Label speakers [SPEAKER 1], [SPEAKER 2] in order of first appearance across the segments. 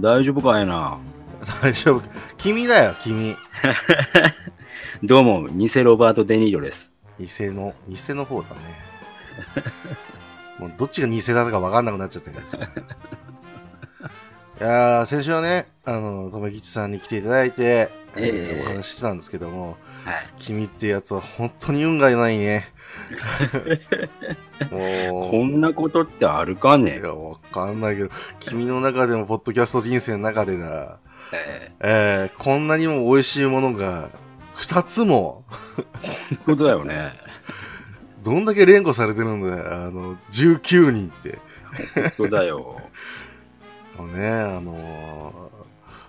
[SPEAKER 1] 大丈夫かいな。
[SPEAKER 2] 大丈夫。君だよ、君。
[SPEAKER 1] どうも、偽ロバート・デ・ニーロです。
[SPEAKER 2] 偽の、偽の方だね。もうどっちが偽だか分かんなくなっちゃったけどさ。いやー、先週はね、あの、とめきちさんに来ていただいて、えー
[SPEAKER 1] ええ
[SPEAKER 2] お話ししてたんですけども、
[SPEAKER 1] はい。
[SPEAKER 2] 君ってやつは本当に運がないね。もう、
[SPEAKER 1] こんなことってあるか
[SPEAKER 2] い
[SPEAKER 1] ね
[SPEAKER 2] や、わかんないけど、君の中でも、ポッドキャスト人生の中でだ、
[SPEAKER 1] え
[SPEAKER 2] え。ー、こんなにも美味しいものが、二つも、
[SPEAKER 1] ー、ことだよね。
[SPEAKER 2] どんだけ連呼されてるんだよ、あの、19人って。
[SPEAKER 1] 本当だよ。
[SPEAKER 2] あのね、あの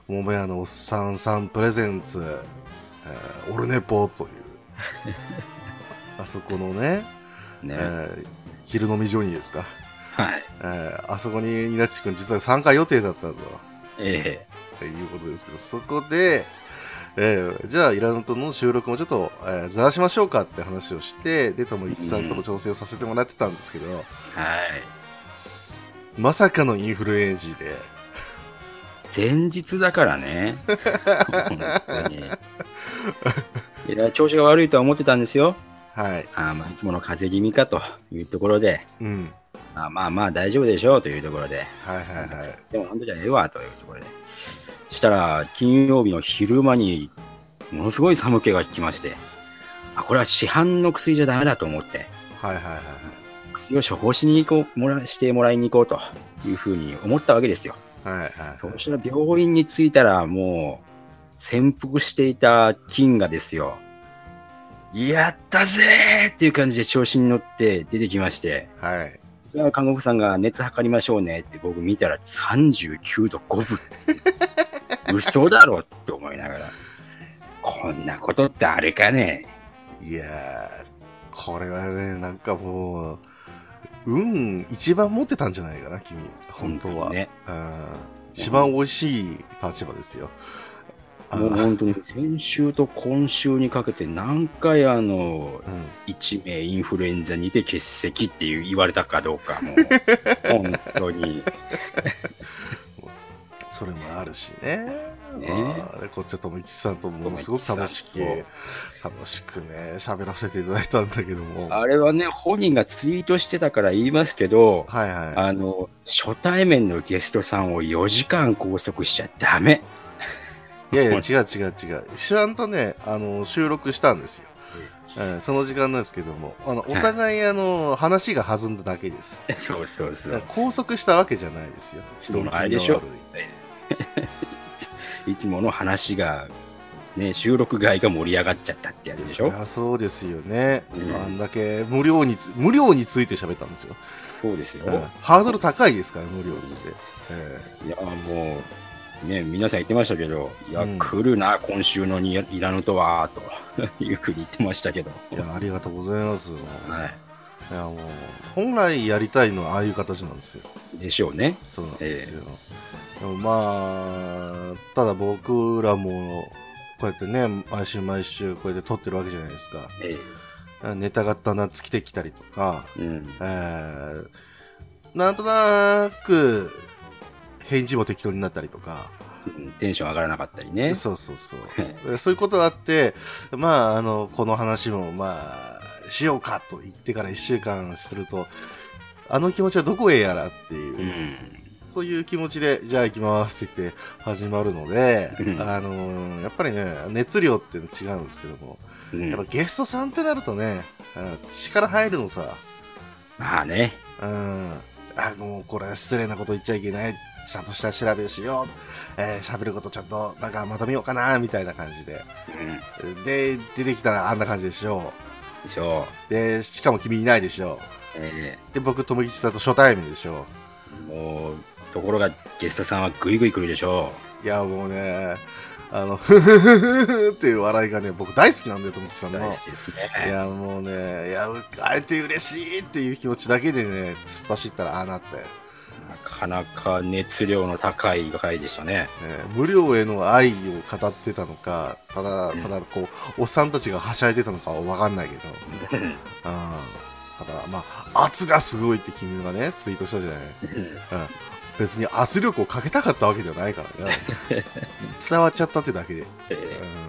[SPEAKER 2] ー、桃屋のおっさんさんプレゼンツ、えーオルネポという、あそこのね、
[SPEAKER 1] ね。
[SPEAKER 2] えー昼飲み所にですか、
[SPEAKER 1] はい。
[SPEAKER 2] えーあそこに稲地君実は参加予定だったと。
[SPEAKER 1] え
[SPEAKER 2] ということですけど、そこで、えーじゃあ、イラノトの収録もちょっと、えーずらしましょうかって話をして、で、ともいきさんとも調整をさせてもらってたんですけど、
[SPEAKER 1] えはい。
[SPEAKER 2] すまさかのインフルエンジで、
[SPEAKER 1] 前日だからね。本当に。い調子が悪いとは思ってたんですよ。
[SPEAKER 2] はい。
[SPEAKER 1] あーまあ、いつもの風邪気味かというところで、
[SPEAKER 2] うん。
[SPEAKER 1] まあまあまあ大丈夫でしょうというところで、
[SPEAKER 2] はいはいはい。
[SPEAKER 1] でも本当じゃねえわというところで。したら、金曜日の昼間に、ものすごい寒気が来まして、あ、これは市販の薬じゃダメだと思って、
[SPEAKER 2] はいはいはいはい。
[SPEAKER 1] 薬を処方しに行こう、もらしてもらいに行こうというふうに思ったわけですよ。
[SPEAKER 2] はいはい
[SPEAKER 1] そしたら病院に着いたら、もう、潜伏していた菌がですよ、やったぜーっていう感じで調子に乗って出てきまして、
[SPEAKER 2] はい。
[SPEAKER 1] じゃあ看護婦さんが熱測りましょうねって僕見たら39度5分嘘だろって思いながらこんなことってあるかね
[SPEAKER 2] いやー、これはね、なんかもう、運一番持ってたんじゃないかな、君。本当は。
[SPEAKER 1] にね
[SPEAKER 2] うん一番美味しい立場ですよ。あ
[SPEAKER 1] もう本当に先週と今週にかけて何回あの
[SPEAKER 2] うん。
[SPEAKER 1] 1名インフルエンザにて欠席っていう言われたかどうかも。う本当に。
[SPEAKER 2] それもあるしね。
[SPEAKER 1] ね。
[SPEAKER 2] まあ、こっちはともいきさんと。ものすごく楽しく、楽しくね、喋らせていただいたんだけども。はい
[SPEAKER 1] あれはね本人がツイートしてたから言いますけど
[SPEAKER 2] は
[SPEAKER 1] あの初対面のゲストさんを4時間拘束しちゃダメ
[SPEAKER 2] い。いやいや、違う違う違う。ちゃんとね、あの、収録したんですよ。えーその時間なんですけども、あの、お互い、あの、話が弾んだだけです。
[SPEAKER 1] そうそうそう
[SPEAKER 2] 拘束したわけじゃないですよ。
[SPEAKER 1] つものあれでしょいつもの話が、ね、収録外が盛り上がっちゃったってやつでしょ？
[SPEAKER 2] そそうですよね。
[SPEAKER 1] うん
[SPEAKER 2] あんだけ無料につ、無料について喋ったんですよ。
[SPEAKER 1] そうですよ。
[SPEAKER 2] うんハードル高いですから、無料にで。え
[SPEAKER 1] いや、もう、ね、皆さん言ってましたけど、いや、
[SPEAKER 2] うん
[SPEAKER 1] 来るな、今週のにイラノとは、と いうふうに言ってましたけど。
[SPEAKER 2] ーいや、ありがとうございます。
[SPEAKER 1] はい
[SPEAKER 2] や、もう、本来やりたいのはああいう形なんですよ。
[SPEAKER 1] い。でしょうね。
[SPEAKER 2] そうなんですよ。でもまあ、ただ僕らも、こうやってね、毎週毎週こうやって撮ってるわけじゃないですか。
[SPEAKER 1] え
[SPEAKER 2] ネタがだんだん尽きてきたりとか、
[SPEAKER 1] えうん。
[SPEAKER 2] えー、なんとなく、返事も適当になったりとか、
[SPEAKER 1] うんテンション上がらなかったりね。
[SPEAKER 2] そうそうそう。で そういうことがあって、まあ、あの、この話も、まあ、しようかと言ってから一週間すると、あの気持ちはどこへやらっていう、
[SPEAKER 1] うん。
[SPEAKER 2] そういう気持ちで、じゃあ行きますって言って始まるので、
[SPEAKER 1] うん
[SPEAKER 2] あの、やっぱりね、熱量っていうの違うんですけども、
[SPEAKER 1] うん
[SPEAKER 2] やっぱゲストさんってなるとね、うん力入るのさ、
[SPEAKER 1] まあね。
[SPEAKER 2] うん、あ、もうこれ失礼なこと言っちゃいけない。ちゃんとした調べしよう。えー喋ることちゃんとなんかまとめようかな、みたいな感じで。
[SPEAKER 1] うん。
[SPEAKER 2] で、出てきたらあんな感じでしょ
[SPEAKER 1] でしょ
[SPEAKER 2] う。で、しかも君いないでしょ
[SPEAKER 1] う。え
[SPEAKER 2] う。で、僕、ともきちさんと初対面でしょ
[SPEAKER 1] えもう、ところがゲストさんはグイグイ来るでしょ
[SPEAKER 2] う。いや、もうね、あの、ふふふふっていう笑いがね、僕大好きなんだよ、ともきちさん
[SPEAKER 1] う。
[SPEAKER 2] の。
[SPEAKER 1] 大好きです
[SPEAKER 2] い
[SPEAKER 1] ね。
[SPEAKER 2] や、もうね、いや、あえて嬉しいっていう気持ちだけでね、突っ走ったらああなって。
[SPEAKER 1] なかなか熱量の高い回でしたね。
[SPEAKER 2] えー無料への愛を語ってたのか、ただ、
[SPEAKER 1] うん
[SPEAKER 2] ただこう、おっさんたちがはしゃいでたのかはわかんないけど、うん。ただ、まあ、圧がすごいって君がね、ツイートしたじゃない。うん。別に圧力をかけたかったわけではないからね。伝わっちゃったってだけで。
[SPEAKER 1] え
[SPEAKER 2] う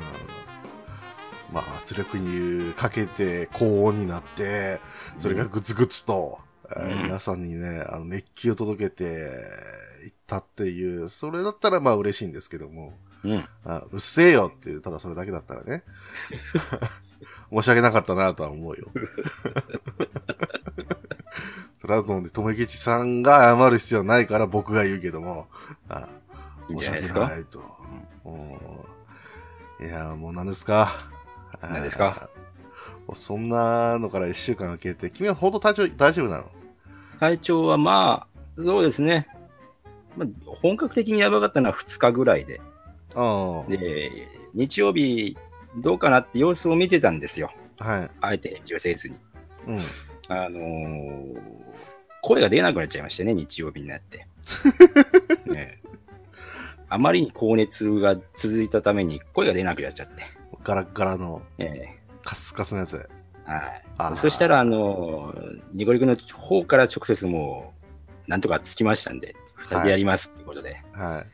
[SPEAKER 2] んまあ、圧力にかけて高温になって、それがグツグツと、皆さんにね、あの熱気を届けていったっていう、それだったらまあ嬉しいんですけども、
[SPEAKER 1] ーうん。
[SPEAKER 2] あうっせえよっていう、ただそれだけだったらね、申し訳なかったなとは思うよ。それはと思うんで、とめきちさんが謝る必要はないから僕が言うけども、あ申し訳ないと。うん。いや、もう何ですか？
[SPEAKER 1] 何ですか？
[SPEAKER 2] そんなのから一週間空けて、君は本当体調大丈夫なの？
[SPEAKER 1] 体調はまあ、そうですね。まあ、本格的にやばかったのは2日ぐらいで。
[SPEAKER 2] あ
[SPEAKER 1] で、日曜日、どうかなって様子を見てたんですよ。
[SPEAKER 2] あ。はい。
[SPEAKER 1] あえて女性図に。
[SPEAKER 2] うん。
[SPEAKER 1] あのー声が出なくなっちゃいましてね、日曜日になって。ねあまりに高熱が続いたために声が出なくなっちゃって。
[SPEAKER 2] ガラッガラの
[SPEAKER 1] え
[SPEAKER 2] カスカスのやつ。
[SPEAKER 1] はい。そしたら、あのーニコリクの方から直接もう、なんとかつきましたんで、二人でやりますってことで、
[SPEAKER 2] はい。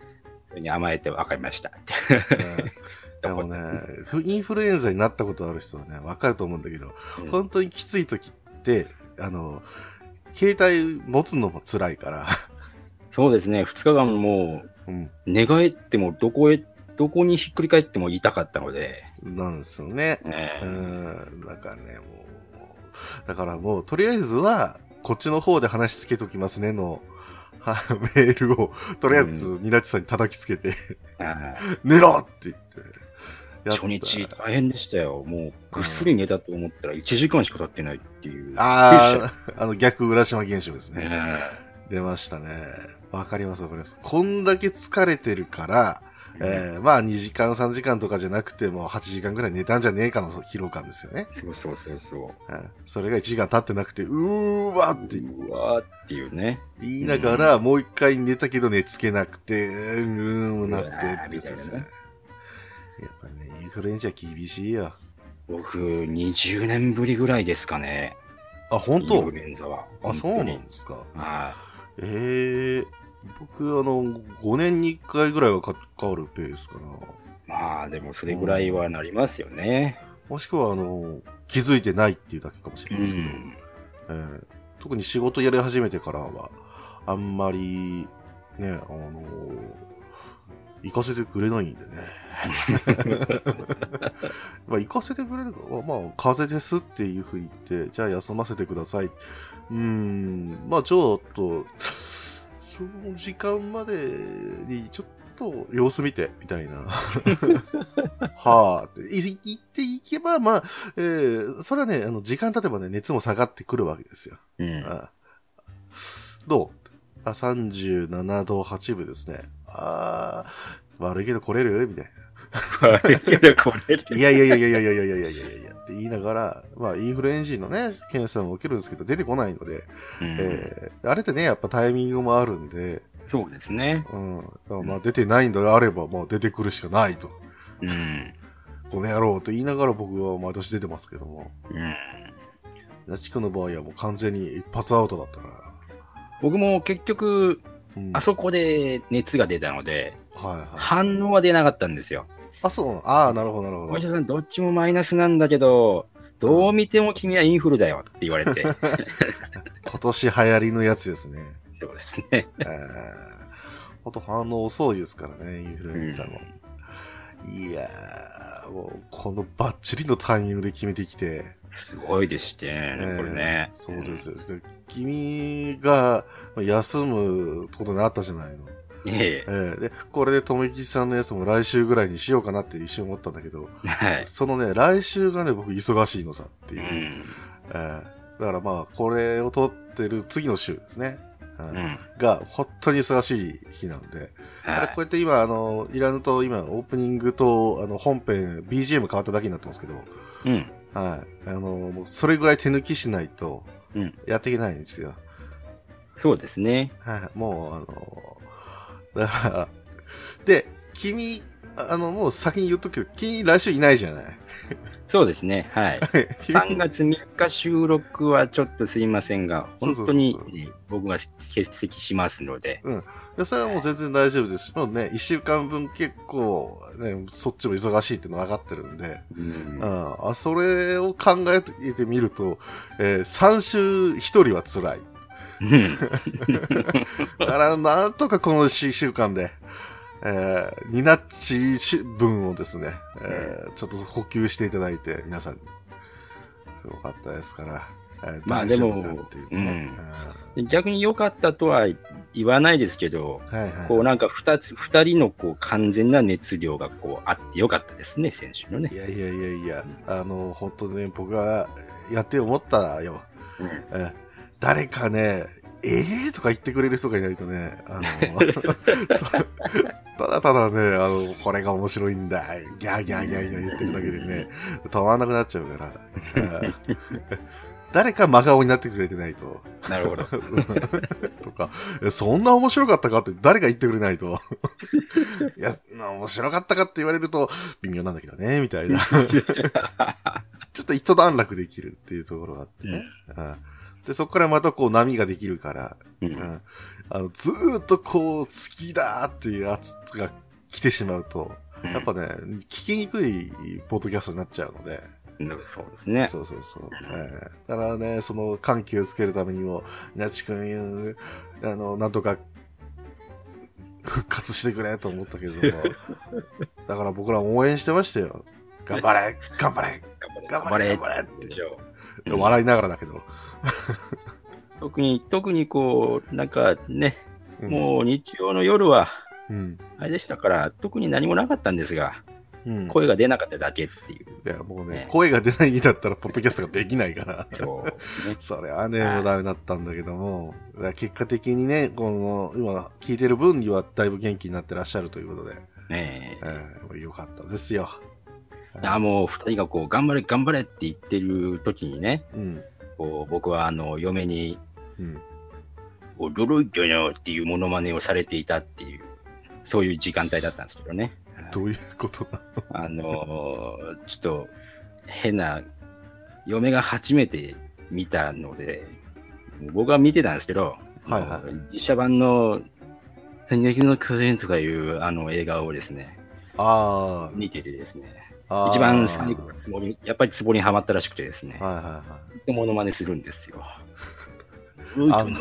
[SPEAKER 1] それに甘えて分かりました。
[SPEAKER 2] でもね、ふインフルエンザになったことある人はね、わかると思うんだけど、
[SPEAKER 1] うん。
[SPEAKER 2] 本当にきつい時って、あの、携帯持つのも辛いから、
[SPEAKER 1] そうですね、2日間も
[SPEAKER 2] うん、
[SPEAKER 1] う寝返ってもどこへ、どこにひっくり返っても痛かったので、
[SPEAKER 2] なんですよね。
[SPEAKER 1] え
[SPEAKER 2] う
[SPEAKER 1] え
[SPEAKER 2] ん、だからね、もう、だからもう、とりあえずは、こっちの方で話しつけときますねの、はメールを、とりあえず、ニナチさんに叩きつけて、
[SPEAKER 1] あ
[SPEAKER 2] 寝ろって言って。
[SPEAKER 1] 初日大変でしたよ。もうぐっすり寝たと思ったら1時間しか経ってないっていう。
[SPEAKER 2] ああ、あの逆浦島現象ですね。
[SPEAKER 1] した
[SPEAKER 2] 出ましたね。わかりますわかります。こんだけ疲れてるから、えー、まあ2時間3時間とかじゃなくても8時間ぐらい寝たんじゃねえかの疲労感ですよね。
[SPEAKER 1] そうそうそうそう。
[SPEAKER 2] うん、それが1時間経ってなくて、うーわって
[SPEAKER 1] うわーっていうね。
[SPEAKER 2] 言いながら、もう一回寝たけど寝つけなくて、うーん、なってってですね。やっぱね、インフルエンザ厳しいよ。
[SPEAKER 1] 僕、20年ぶりぐらいですかね。
[SPEAKER 2] あ、本
[SPEAKER 1] インフルエンザは。
[SPEAKER 2] あ、そうなんですか。
[SPEAKER 1] は
[SPEAKER 2] ええ僕、あの、5年に1回ぐらいはかかるペースかな。
[SPEAKER 1] い。まあ、でもそれぐらいはなりますよね。
[SPEAKER 2] もしくは、あの、気づいてないっていうだけかもしれ
[SPEAKER 1] う
[SPEAKER 2] ないですけど、
[SPEAKER 1] ん。
[SPEAKER 2] えー特に仕事やり始めてからは、あんまり、ね、あの、行かせてくれないんでね。まあ、行かせてくれるか、まあ、風邪ですっていうふうに言って、じゃあ休ませてください。うーん、まあ、ちょっと、その時間までにちょっと様子見て、みたいな。はあって、い言っていけば、まあ、えーそれはね、あの、時間経てばね、熱も下がってくるわけですよ。
[SPEAKER 1] うん。
[SPEAKER 2] あどう？あ、37度8分ですね。あー悪いけど来れる？みたい
[SPEAKER 1] 悪いけど、これ
[SPEAKER 2] な。いやいやいやいやいやいやいやいやいやいやいやって言いながら、まあ、インフルエンジンのね、検査も受けるんですけど、出てこないので、
[SPEAKER 1] うん
[SPEAKER 2] えーあれってね、やっぱタイミングもあるんで、
[SPEAKER 1] そうですね。
[SPEAKER 2] うん。まあ、出てないんであれば、まあ、出てくるしかないと。
[SPEAKER 1] うん。
[SPEAKER 2] この野郎と言いながら僕は毎年出てますけども、
[SPEAKER 1] うん。
[SPEAKER 2] ナチ君の場合はもう完全に一発アウトだったから。
[SPEAKER 1] 僕も結局、
[SPEAKER 2] うん、
[SPEAKER 1] あそこで熱が出たので、
[SPEAKER 2] はいはい。
[SPEAKER 1] 反応は出なかったんですよ。
[SPEAKER 2] あ、そう。ああ、なるほど、なるほど。
[SPEAKER 1] お医者さん、どっちもマイナスなんだけど、どう見ても君はインフルだよって言われて。
[SPEAKER 2] 今年流行りのやつですね。
[SPEAKER 1] そうですね。
[SPEAKER 2] えー、と反応遅いですからね、インフルエンザも。いやー、もう、このバッチリのタイミングで決めてきて。
[SPEAKER 1] すごいでしてね、これね。
[SPEAKER 2] そうですよ。で君がまあ休むことになったじゃないの。
[SPEAKER 1] え
[SPEAKER 2] えーで、これで留吉さんのやつも来週ぐらいにしようかなって一瞬思ったんだけど、
[SPEAKER 1] え。はい。
[SPEAKER 2] そのね、来週がね、僕忙しいのさっていうう。
[SPEAKER 1] ん。
[SPEAKER 2] えーだからまあ、これを撮ってる次の週ですね。うん
[SPEAKER 1] うん。
[SPEAKER 2] が、本当に忙しい日なんで。あれ、
[SPEAKER 1] は
[SPEAKER 2] こうやって今、あの、いらぬと今、オープニングと、あの、本編、BGM 変わっただけになってますけど、
[SPEAKER 1] い。うん。
[SPEAKER 2] はい。あの、もうそれぐらい手抜きしないと、
[SPEAKER 1] うん
[SPEAKER 2] やっていけないんですよ。
[SPEAKER 1] そうですね。
[SPEAKER 2] はい。もう、あの、だから、で、君、あの、もう先に言っとくけど、君来週いないじゃない。
[SPEAKER 1] そうですね。はい。3月3日収録はちょっとすいませんが、本当にえー僕が欠席しますので、
[SPEAKER 2] いやそれはもう全然大丈夫ですし、もうね、一週間分結構、ね、そっちも忙しいっていうの分かってるんで、
[SPEAKER 1] うん
[SPEAKER 2] うん、あそれを考えてみると、えー、3週1人は辛い。
[SPEAKER 1] うん
[SPEAKER 2] だから、なんとかこの1週間で、えー、ニナッチ分をですね、えー、ちょっと補給していただいて、皆さんに。すごかったですから。えー
[SPEAKER 1] まあ
[SPEAKER 2] 大丈夫だっていうね。
[SPEAKER 1] 逆に良かったとは言わないですけど、
[SPEAKER 2] うんはいはい。
[SPEAKER 1] こうなんか二つ、二人のこう完全な熱量がこうあって良かったですね、選手のね
[SPEAKER 2] い。やいやいやいや、あの、本当ね、僕がやって思ったよ。
[SPEAKER 1] うん
[SPEAKER 2] え誰かね、ええー、とか言ってくれる人がいないとね、あの、た ただただね、あの、これが面白いんだ、ギャーギャーギャーギャー言ってるだけでね、たまんなくなっちゃうから、えー誰か真顔になってくれてないと、
[SPEAKER 1] なるほど。
[SPEAKER 2] とか、えそんな面白かったかって誰が言ってくれないと、いや、面白かったかって言われると微妙なんだけどね、みたいな。ちょっと一段落できるっていうところがあってね。うんで、そこからまたこう波ができるから、
[SPEAKER 1] う
[SPEAKER 2] うん。んあのずーっとこう好きだーっていうやつが来てしまうと、やっぱね、聞きにくいポッドキャストになっちゃうので、
[SPEAKER 1] うんそうですね。
[SPEAKER 2] そうそうそう。えーだからね、その緩急をつけるためにも、なちくん、あの、なんとか、復活してくれと思ったけども、だから僕らも応援してましたよ。頑張れ頑張れ頑張れ頑張れって。
[SPEAKER 1] でしょ
[SPEAKER 2] 笑いながらだけど。
[SPEAKER 1] 特に、特にこう、なんかね、
[SPEAKER 2] うん
[SPEAKER 1] もう日曜の夜は、
[SPEAKER 2] うん。
[SPEAKER 1] あれでしたから、特に何もなかったんですが、
[SPEAKER 2] うん。
[SPEAKER 1] 声が出なかっただけっていう。
[SPEAKER 2] いや、もうね
[SPEAKER 1] ね、
[SPEAKER 2] 声が出ないんだったら、ポッドキャストができないから。
[SPEAKER 1] そう、ね。
[SPEAKER 2] それはね、
[SPEAKER 1] はい
[SPEAKER 2] もうダメだったんだけども、結果的にね、この、今、聞いてる分にはだいぶ元気になってらっしゃるということで、
[SPEAKER 1] ね
[SPEAKER 2] えー、よかったですよ。
[SPEAKER 1] え。あもう二人がこう、頑張れ、頑張れって言ってる時にね、
[SPEAKER 2] うん。
[SPEAKER 1] こう僕はあの、嫁に、
[SPEAKER 2] うん。
[SPEAKER 1] 驚いたよっていうモノマネをされていたっていう、そういう時間帯だったんですけどね。
[SPEAKER 2] どういうことな
[SPEAKER 1] あのーちょっと変な、嫁が初めて見たので、僕は見てたんですけど、
[SPEAKER 2] はいはい
[SPEAKER 1] 実写版の、反撃の巨人とかいうあの映画をですね、
[SPEAKER 2] あ
[SPEAKER 1] 見ててですね、
[SPEAKER 2] あ。
[SPEAKER 1] 一番最後のつぼに、やっぱりツボにはまったらしくてですね、
[SPEAKER 2] はいはいはい。
[SPEAKER 1] でモノマネするんですよ。
[SPEAKER 2] あの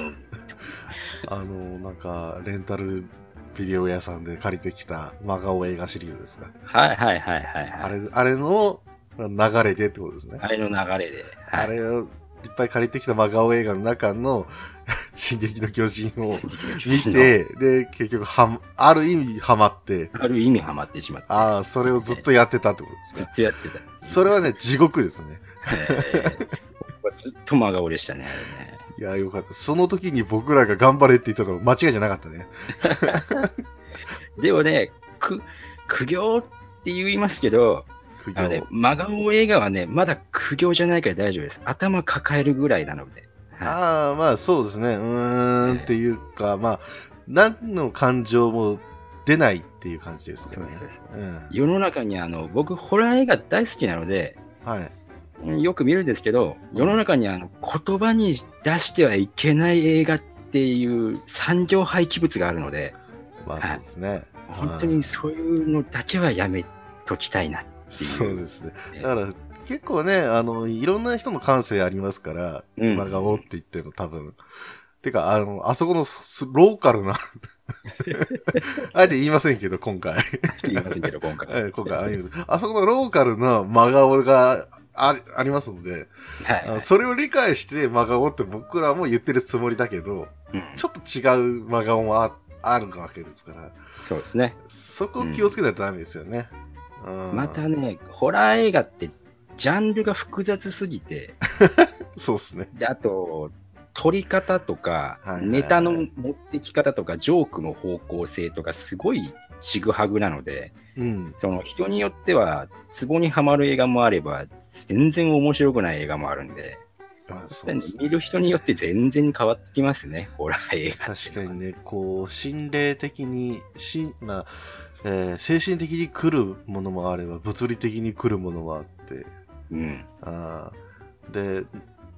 [SPEAKER 2] あの、なんか、レンタルビデオ屋さんで借りてきた真顔映画シリーズですか？
[SPEAKER 1] はいはいはいはい、はい。
[SPEAKER 2] あれ、あれの流れでってことですね。
[SPEAKER 1] あれの流れで、はい、
[SPEAKER 2] あれをいっぱい借りてきた真顔映画の中の 進撃の巨人を見て、で、結局はん、ある意味ハマって、
[SPEAKER 1] ある意味ハマってしまって、
[SPEAKER 2] ああ、それをずっとやってたってことです
[SPEAKER 1] ずっ
[SPEAKER 2] か。
[SPEAKER 1] とやってた。
[SPEAKER 2] それはね、地獄ですね。
[SPEAKER 1] えーずっと真顔でしたね、あれね。
[SPEAKER 2] いや、よかった。その時に僕らが頑張れって言ったの間違いじゃなかったね。
[SPEAKER 1] でもね、く、苦行って言いますけど、
[SPEAKER 2] 苦
[SPEAKER 1] あのね
[SPEAKER 2] 行、
[SPEAKER 1] 真顔映画はね、まだ苦行じゃないから大丈夫です。頭抱えるぐらいなので。はい
[SPEAKER 2] ああ、まあそうですね。うーんっていうか、まあ、何の感情も出ないっていう感じですね
[SPEAKER 1] そうです。
[SPEAKER 2] うん。
[SPEAKER 1] 世の中にあの、僕、ホラー映画大好きなので、
[SPEAKER 2] はい。
[SPEAKER 1] うんよく見るんですけど、世の中にあの言葉に出してはいけない映画っていう産業廃棄物があるので、
[SPEAKER 2] まあそうですね。
[SPEAKER 1] 本当にそういうのだけはやめときたいなっていう。
[SPEAKER 2] そうですね。
[SPEAKER 1] え
[SPEAKER 2] だから、結構ね、あの、いろんな人の感性ありますから、
[SPEAKER 1] うん
[SPEAKER 2] 真顔って言っても多分。てか、あの、あそこのスローカルな、あえて言いませんけど、今回。
[SPEAKER 1] 言いませんけど、今回。
[SPEAKER 2] え今回あります。あそこのローカルな真顔がありありますので、
[SPEAKER 1] はい
[SPEAKER 2] あのそれを理解して真顔って僕らも言ってるつもりだけど、
[SPEAKER 1] うん
[SPEAKER 2] ちょっと違う真顔もああるわけですから、
[SPEAKER 1] そうですね。
[SPEAKER 2] そこを気をつけないとダメですよね。うん
[SPEAKER 1] またね、ホラー映画ってジャンルが複雑すぎて、
[SPEAKER 2] そうですね。
[SPEAKER 1] であと、撮り方とか
[SPEAKER 2] はいはいは、い
[SPEAKER 1] ネタの持ってき方とか、ジョークの方向性とか、すごいちぐはぐなので、
[SPEAKER 2] うん。
[SPEAKER 1] その人によっては、ツボにはまる映画もあれば、全然面白くない映画もあるんで、
[SPEAKER 2] あそうね。
[SPEAKER 1] 見る人によって全然変わってきますね、ホラー映画。
[SPEAKER 2] 確かにね、こう、心霊的に、し、まあ、えー精神的に来るものもあれば、物理的に来るものもあって、
[SPEAKER 1] うん。
[SPEAKER 2] あーで、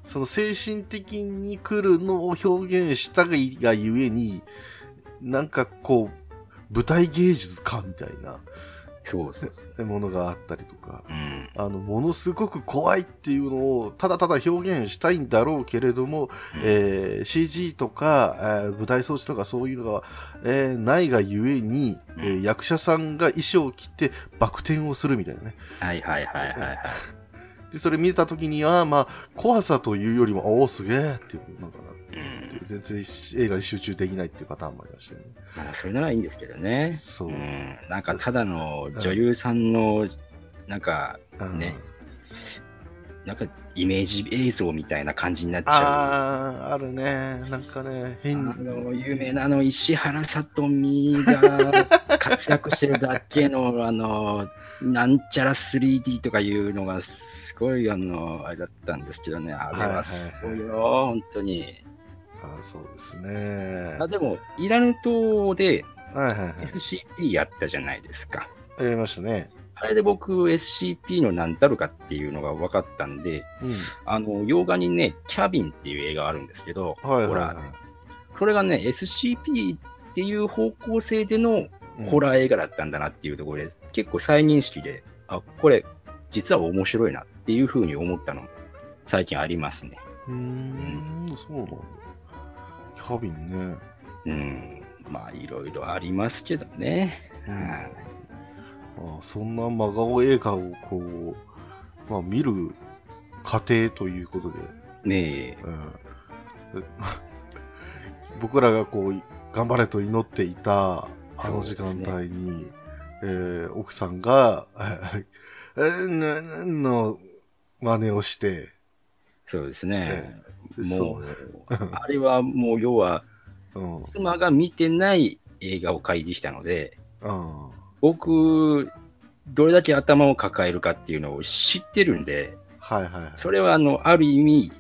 [SPEAKER 2] その精神的に来るのを表現したがゆえに、なんかこう、舞台芸術かみたいな
[SPEAKER 1] そうそう。
[SPEAKER 2] ものがあったりとか、
[SPEAKER 1] うん。
[SPEAKER 2] あの、ものすごく怖いっていうのを、ただただ表現したいんだろうけれども、えー CG とか、えー舞台装置とかそういうのが、えーないがゆえに、えー役者さんが衣装を着てバク転をするみたいなね。
[SPEAKER 1] はいはいはいはいはい。
[SPEAKER 2] で、それ見たときには、まあ、怖さというよりも、おお、すげえっていう、なんかな、
[SPEAKER 1] うん。
[SPEAKER 2] 全然映画に集中できないっていうパターンもありましたよね。
[SPEAKER 1] まあ、それならいいんですけどね。
[SPEAKER 2] そう
[SPEAKER 1] うん。なんか、ただの女優さんの、なんか、
[SPEAKER 2] うん
[SPEAKER 1] ねなんか、イメージ映像みたいな感じになっちゃう。
[SPEAKER 2] ああ、あるね。なんかね、
[SPEAKER 1] あ
[SPEAKER 2] 変
[SPEAKER 1] の有名なあの石原さとみが 活躍してるだけのあのなんちゃら 3D とかいうのがすごいあのあれだったんですけどねあれはすごいよ、本当に
[SPEAKER 2] あーそうですね。
[SPEAKER 1] あでもイラヌ島で
[SPEAKER 2] はいはいはい。
[SPEAKER 1] SCP やったじゃないですか
[SPEAKER 2] やりましたね。
[SPEAKER 1] あれで僕 SCP の何たるかっていうのが分かったんで
[SPEAKER 2] うん。
[SPEAKER 1] あの洋画にねキャビンっていう映画あるんですけど
[SPEAKER 2] はいはい
[SPEAKER 1] ホラー
[SPEAKER 2] は
[SPEAKER 1] それがね SCP っていう方向性での
[SPEAKER 2] い。
[SPEAKER 1] ホラー映画だったんだなっていうところで、結構再認識で、あ、これ、実は面白いなっていうふうに思ったの、最近ありますね。
[SPEAKER 2] うーん、そうなんだ。キャビンね。
[SPEAKER 1] うん。まあ、いろいろありますけどね。
[SPEAKER 2] う
[SPEAKER 1] うんん
[SPEAKER 2] あーそんな真顔映画をこう、まあ見る過程ということで、
[SPEAKER 1] ねえ。
[SPEAKER 2] うん、僕らがこう、頑張れと祈っていたあの時間帯に、えー奥さんが、えーの真似をして、
[SPEAKER 1] そうですね。
[SPEAKER 2] そ
[SPEAKER 1] もう、あれはもう、要は、
[SPEAKER 2] う。うん。
[SPEAKER 1] 妻が見てない映画を開示したので、
[SPEAKER 2] うん。
[SPEAKER 1] 僕、どれだけ頭を抱えるかっていうのを知ってるんで、
[SPEAKER 2] はいはいはい。
[SPEAKER 1] それは、あの、ある意味、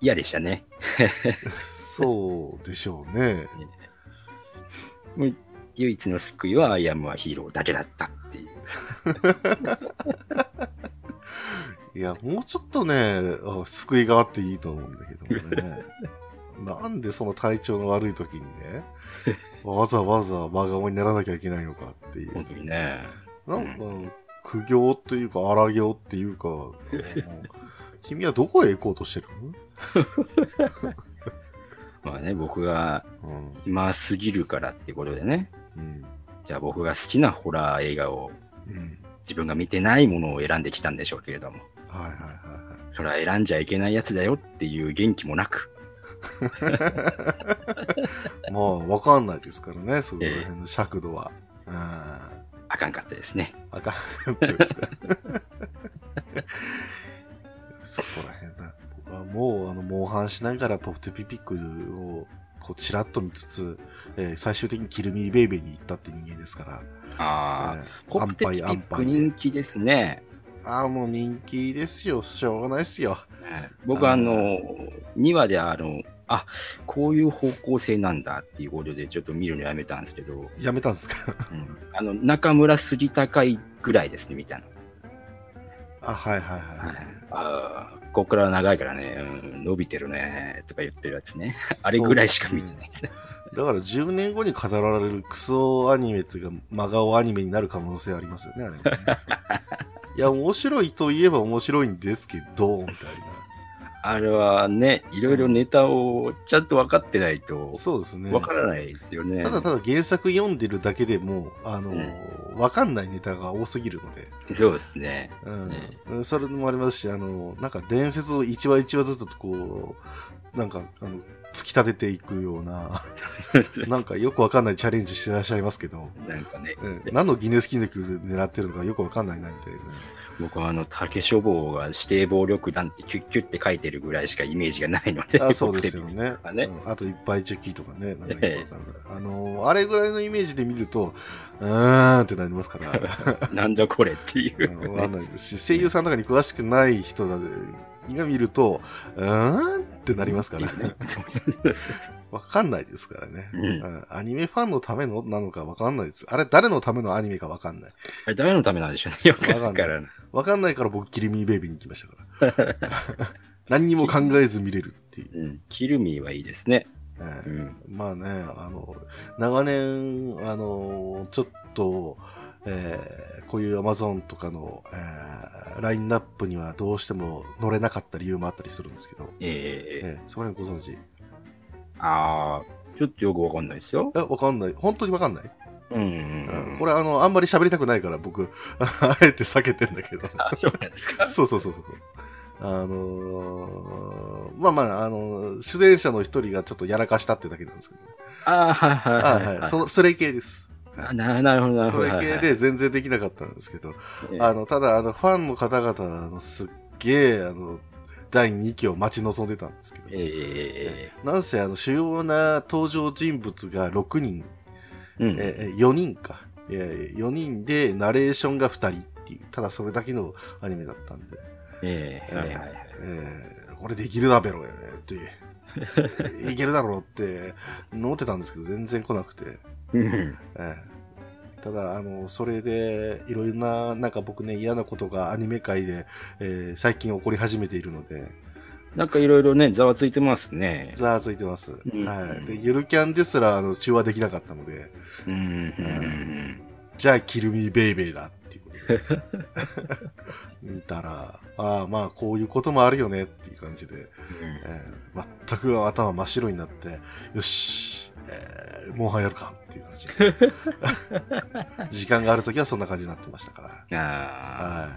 [SPEAKER 1] 嫌でしたね。
[SPEAKER 2] そうでしょうね。
[SPEAKER 1] 唯一の救いはアイアムはヒーローだけだったっていう。
[SPEAKER 2] いや、もうちょっとね、あ救いがあっていいと思うんだけどもね。なんでその体調の悪い時にね、わざわざ真顔にならなきゃいけないのかっていう。
[SPEAKER 1] 本当にね。
[SPEAKER 2] なんか、苦行というか、荒行っていうか、君はどこへ行こうとしてる
[SPEAKER 1] まあね、僕が
[SPEAKER 2] の
[SPEAKER 1] 今すぎるからってことでね。じゃあ僕が好きなホラー映画を
[SPEAKER 2] うん。
[SPEAKER 1] 自分が見てないものを選んできたんでしょうけれども、
[SPEAKER 2] はいはいはいはい。
[SPEAKER 1] それは選んじゃいけないやつだよっていう元気もなく、
[SPEAKER 2] まあ、わかんないですからね、そこら辺の尺度は。うん。
[SPEAKER 1] あかんかったですね。
[SPEAKER 2] あかんないですか。そこら辺だ。僕はもう、あの、モンハンしながらポプテピピックを、こう、ちらっと見つつ、えー最終的にキルミーベイベーに行ったって人間ですから。
[SPEAKER 1] ああ、
[SPEAKER 2] えー
[SPEAKER 1] ポプテピピック
[SPEAKER 2] 安牌で
[SPEAKER 1] 人気ですね。
[SPEAKER 2] ああ、もう人気ですよ。しょうがないですよ。
[SPEAKER 1] ね僕はあの、2話であの、あ、こういう方向性なんだっていうことでちょっと見るのやめたんですけど、
[SPEAKER 2] やめたんですか？
[SPEAKER 1] うんあの、中村杉高いぐらいですね、みたいな。
[SPEAKER 2] あ、はいはいはい。
[SPEAKER 1] ああ、ここから長いからね、うん、伸びてるね、とか言ってるやつね。あれぐらいしか見てないですね。
[SPEAKER 2] だから10年後に語られるクソアニメっていうか、真顔アニメになる可能性ありますよね、あれもね いや、面白いといえば面白いんですけど、みたい
[SPEAKER 1] あれはね、いろいろネタをちゃんと分かってないと
[SPEAKER 2] な。、そうですね。
[SPEAKER 1] 分からないですよね。
[SPEAKER 2] ただただ原作読んでるだけでも、あの、わかんないネタが多すぎるので、
[SPEAKER 1] そうですね。
[SPEAKER 2] うん。
[SPEAKER 1] ね。
[SPEAKER 2] うんそれもありますし、あの、なんか伝説を一話一話ずつこう、なんか、あの、突き立てていくような、なんかよくわかんないチャレンジしてらっしゃいますけど、
[SPEAKER 1] なんかね、
[SPEAKER 2] うん。何のギネス記録狙ってるのかよくわかんないな、みたいな。
[SPEAKER 1] 僕はあの、竹書房が指定暴力団ってキュッキュッて書いてるぐらいしかイメージがないので、
[SPEAKER 2] あそうですよ
[SPEAKER 1] 僕
[SPEAKER 2] ね。
[SPEAKER 1] 的にはね
[SPEAKER 2] うんあといっぱいチェキとかね。なんか
[SPEAKER 1] え
[SPEAKER 2] あの、あれぐらいのイメージで見ると、うーんってなりますから。
[SPEAKER 1] なんじゃこれっていう、
[SPEAKER 2] うんわかんないですし、声優さんとかに詳しくない人だが見ると、うーんってなりますから。
[SPEAKER 1] そうそうそうそう
[SPEAKER 2] わかんないですからね、
[SPEAKER 1] うん
[SPEAKER 2] うんアニメファンのためのなのかわかんないです。あれ誰のためのアニメかわかんない。
[SPEAKER 1] あれ誰のためなんでしょうね。よくわからない。
[SPEAKER 2] わかんないから僕、キリミーベイビーに行きましたから。何にも考えず見れるっていう。
[SPEAKER 1] うん。キルミーはいいですね。
[SPEAKER 2] ええ
[SPEAKER 1] うん。
[SPEAKER 2] まあね、あの、長年、あの、ちょっと、えーこういう Amazon とかの、えーラインナップにはどうしても乗れなかった理由もあったりするんですけど、
[SPEAKER 1] ええ
[SPEAKER 2] えーそこら辺ご存知？
[SPEAKER 1] ああ、ちょっとよくわかんないですよ。
[SPEAKER 2] え、わかんない。本当にわかんない、
[SPEAKER 1] うんうん
[SPEAKER 2] う
[SPEAKER 1] うんん。
[SPEAKER 2] これあの、あんまり喋りたくないから僕、あえて避けてんだけど。
[SPEAKER 1] あ、そうなんですか？
[SPEAKER 2] そうそうそうそう。あのーまあまあ、あの出演者の一人がちょっとやらかしたってだけなんですけど、
[SPEAKER 1] ああ、はいはい
[SPEAKER 2] あ
[SPEAKER 1] はいはい。
[SPEAKER 2] はい、その、それ系です。
[SPEAKER 1] あな なるほど、なるほど。
[SPEAKER 2] それ系で全然できなかったんですけど、
[SPEAKER 1] ええ。
[SPEAKER 2] あの、ただ、あの、ファンの方々、あの、すっげえ、あの、第2期を待ち望んでたんですけど、
[SPEAKER 1] ええ
[SPEAKER 2] なんせ、あの、主要な登場人物が6人、
[SPEAKER 1] うん。
[SPEAKER 2] え、4人か。いやいや4人で、ナレーションが2人っていう、ただそれだけのアニメだったんで、
[SPEAKER 1] ええはいはいはい。
[SPEAKER 2] えーこれできるだべろよねって、いけるだろうって思ってたんですけど、全然来なくて、
[SPEAKER 1] うん。
[SPEAKER 2] ええただ、あの、それで、いろいろな、なんか僕ね、嫌なことがアニメ界で、えー最近起こり始めているので、
[SPEAKER 1] なんかいろいろね、ざわついてますね。
[SPEAKER 2] ざわついてます。
[SPEAKER 1] ん
[SPEAKER 2] はい。で、ゆるキャンですら、あの、中和できなかったので、
[SPEAKER 1] うんうんうん
[SPEAKER 2] じゃあ、キルミーベイベーだっていうことで。見たら、ああ、まあ、こういうこともあるよねっていう感じで、えー全く頭真っ白になって、よし、えー、モンハンやるかっていう感じで。時間があるときはそんな感じになってましたから。は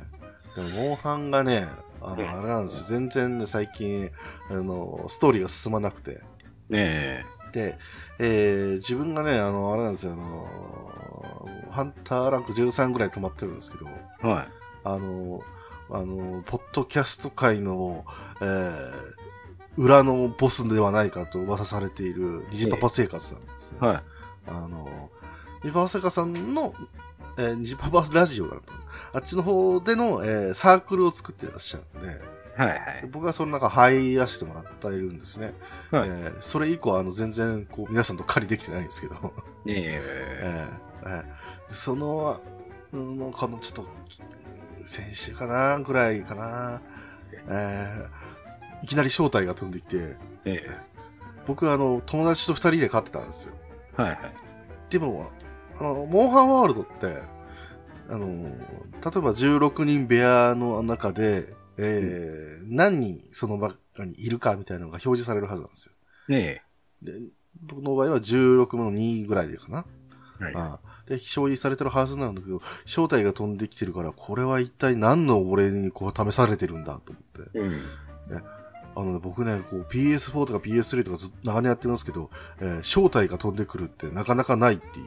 [SPEAKER 2] い。でも、モンハンがね、あ
[SPEAKER 1] うん
[SPEAKER 2] の、あれなんですよ。全然ね、最近、あの、ストーリーが進まなくて。
[SPEAKER 1] あ、ね
[SPEAKER 2] で、えー自分がね、あの、あれなんですよ、あの、ハンターランク13ぐらい止まってるんですけど、
[SPEAKER 1] え。はい。
[SPEAKER 2] あの、あの、ポッドキャスト界の、えー裏のボスではないかと噂されている、ニジパパ生活なんですね。
[SPEAKER 1] はい。
[SPEAKER 2] あの、ニジパパ生活さんの、えーニジパパラジオだったのあっちの方での、えーサークルを作ってらっしゃるんで、
[SPEAKER 1] はいはい。
[SPEAKER 2] 僕はその中入らせてもらっているんですね。
[SPEAKER 1] はい
[SPEAKER 2] えーそれ以降、あの、全然、こう、皆さんと狩りできてないんですけど、
[SPEAKER 1] ねえ。
[SPEAKER 2] えーえーその、うん、もうこのちょっと、先週かなぐらいかな、えーいきなり招待が飛んできて、
[SPEAKER 1] え
[SPEAKER 2] 僕あの、友達と二人で飼ってたんですよ。
[SPEAKER 1] え。はいはい。
[SPEAKER 2] でも、あの、モンハンワールドって、あの、例えば16人部屋の中で、えー何人その中にいるかみたいなのが表示されるはずなんですよ。
[SPEAKER 1] ね
[SPEAKER 2] で、僕の場合は16分の2ぐらいでかな。
[SPEAKER 1] え。はい。
[SPEAKER 2] ああで、表示されてるはずなんだけど、正体が飛んできてるから、これは一体何の俺にこう試されてるんだと思って。
[SPEAKER 1] うん。
[SPEAKER 2] あのね、僕ね、こう PS4 とか PS3 とかずっと長年やってますけど、えー正体が飛んでくるってなかなかないってい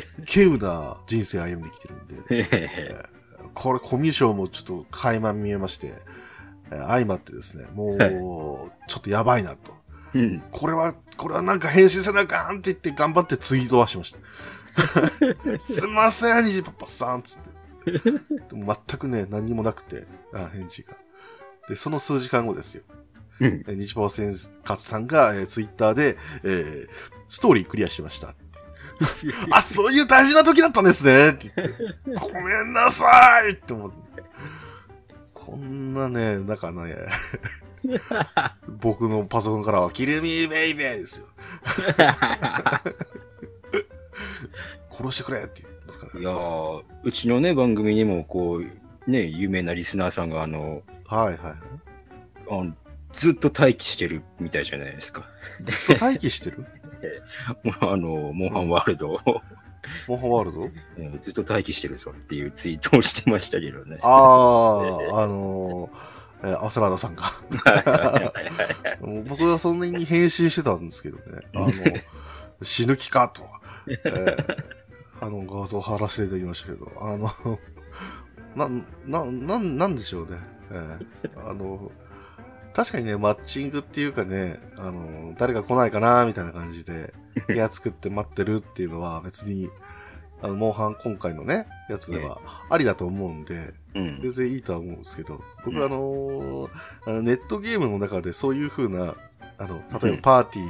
[SPEAKER 2] う、稀有な人生歩んできてるんで、
[SPEAKER 1] へえ。
[SPEAKER 2] これコミュ障もちょっと垣間見えまして、えー相まってですね、もう、
[SPEAKER 1] はい
[SPEAKER 2] ちょっとやばいなと。
[SPEAKER 1] うん。
[SPEAKER 2] これは、これはなんか返信せなあかんって言って頑張ってツイートはしました。すいません、虹パパさん、つって。全くね、何にもなくて、あ返事が。で、その数時間後ですよ。
[SPEAKER 1] うん。
[SPEAKER 2] え虹パパ先勝さんが、えーツイッターで、えーストーリークリアしました。あ、そういう大事な時だったんですねって言って。ごめんなさいって思って。こんなね、なんかね、僕のパソコンからは、キルミーベイベーですよ。殺してくれって言うんですから
[SPEAKER 1] いやーうちのね、番組にも、こう、ね、有名なリスナーさんが、あの、
[SPEAKER 2] はいはい。
[SPEAKER 1] あのずっと待機してるみたいじゃないですか。
[SPEAKER 2] ずっと待機してる？
[SPEAKER 1] もうあの、モンハンワールドを、
[SPEAKER 2] モンハンワールド？
[SPEAKER 1] えーずっと待機してるぞっていうツイートをしてましたけどね。
[SPEAKER 2] ああ、あのー、えーアスラーダさんが。もう 僕はそんなに返信してたんですけどね。あの、死ぬ気かと。えーあの画像貼らせていただきましたけど、あの、な、な、なん、なんでしょうね。えーあの、確かにね、マッチングっていうかね、あの、誰か来ないかな、みたいな感じで、部屋作って待ってるっていうのは別にあの、モンハン今回のね、やつでは、ありだと思うんで、
[SPEAKER 1] うん。
[SPEAKER 2] 全然いいとは思うんですけど、僕
[SPEAKER 1] うん
[SPEAKER 2] あのネットゲームの中でそういう風な、あの、例え
[SPEAKER 1] うん
[SPEAKER 2] ばパーティー、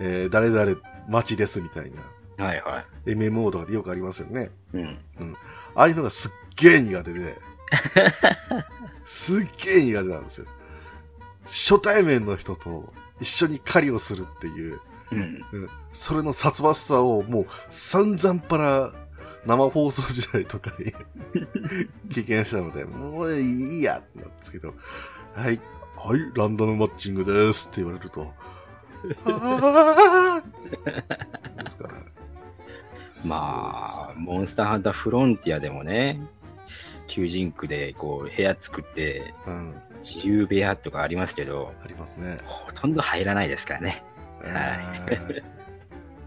[SPEAKER 2] えー誰々待ちですみたいな、
[SPEAKER 1] はいは
[SPEAKER 2] MMO とかでよくありますよね。
[SPEAKER 1] い。うん。
[SPEAKER 2] ああいうのがすっげえ苦手で、すっげえ苦手なんですよ。初対面の人と一緒に狩りをするっていう、
[SPEAKER 1] うん。
[SPEAKER 2] うん。それの殺伐さをもう散々パラ生放送時代とかで 経験したので、もういいやってなんですけど、はい、はい、ランダムマッチングですって言われると、ですから。
[SPEAKER 1] まあ、モンスターハンターフロンティアでもね、求人区でこう部屋作って
[SPEAKER 2] あ、うん、
[SPEAKER 1] 自由部屋とかありますけど、
[SPEAKER 2] ありますね。
[SPEAKER 1] ほとんど入らないですからね。
[SPEAKER 2] あーやっ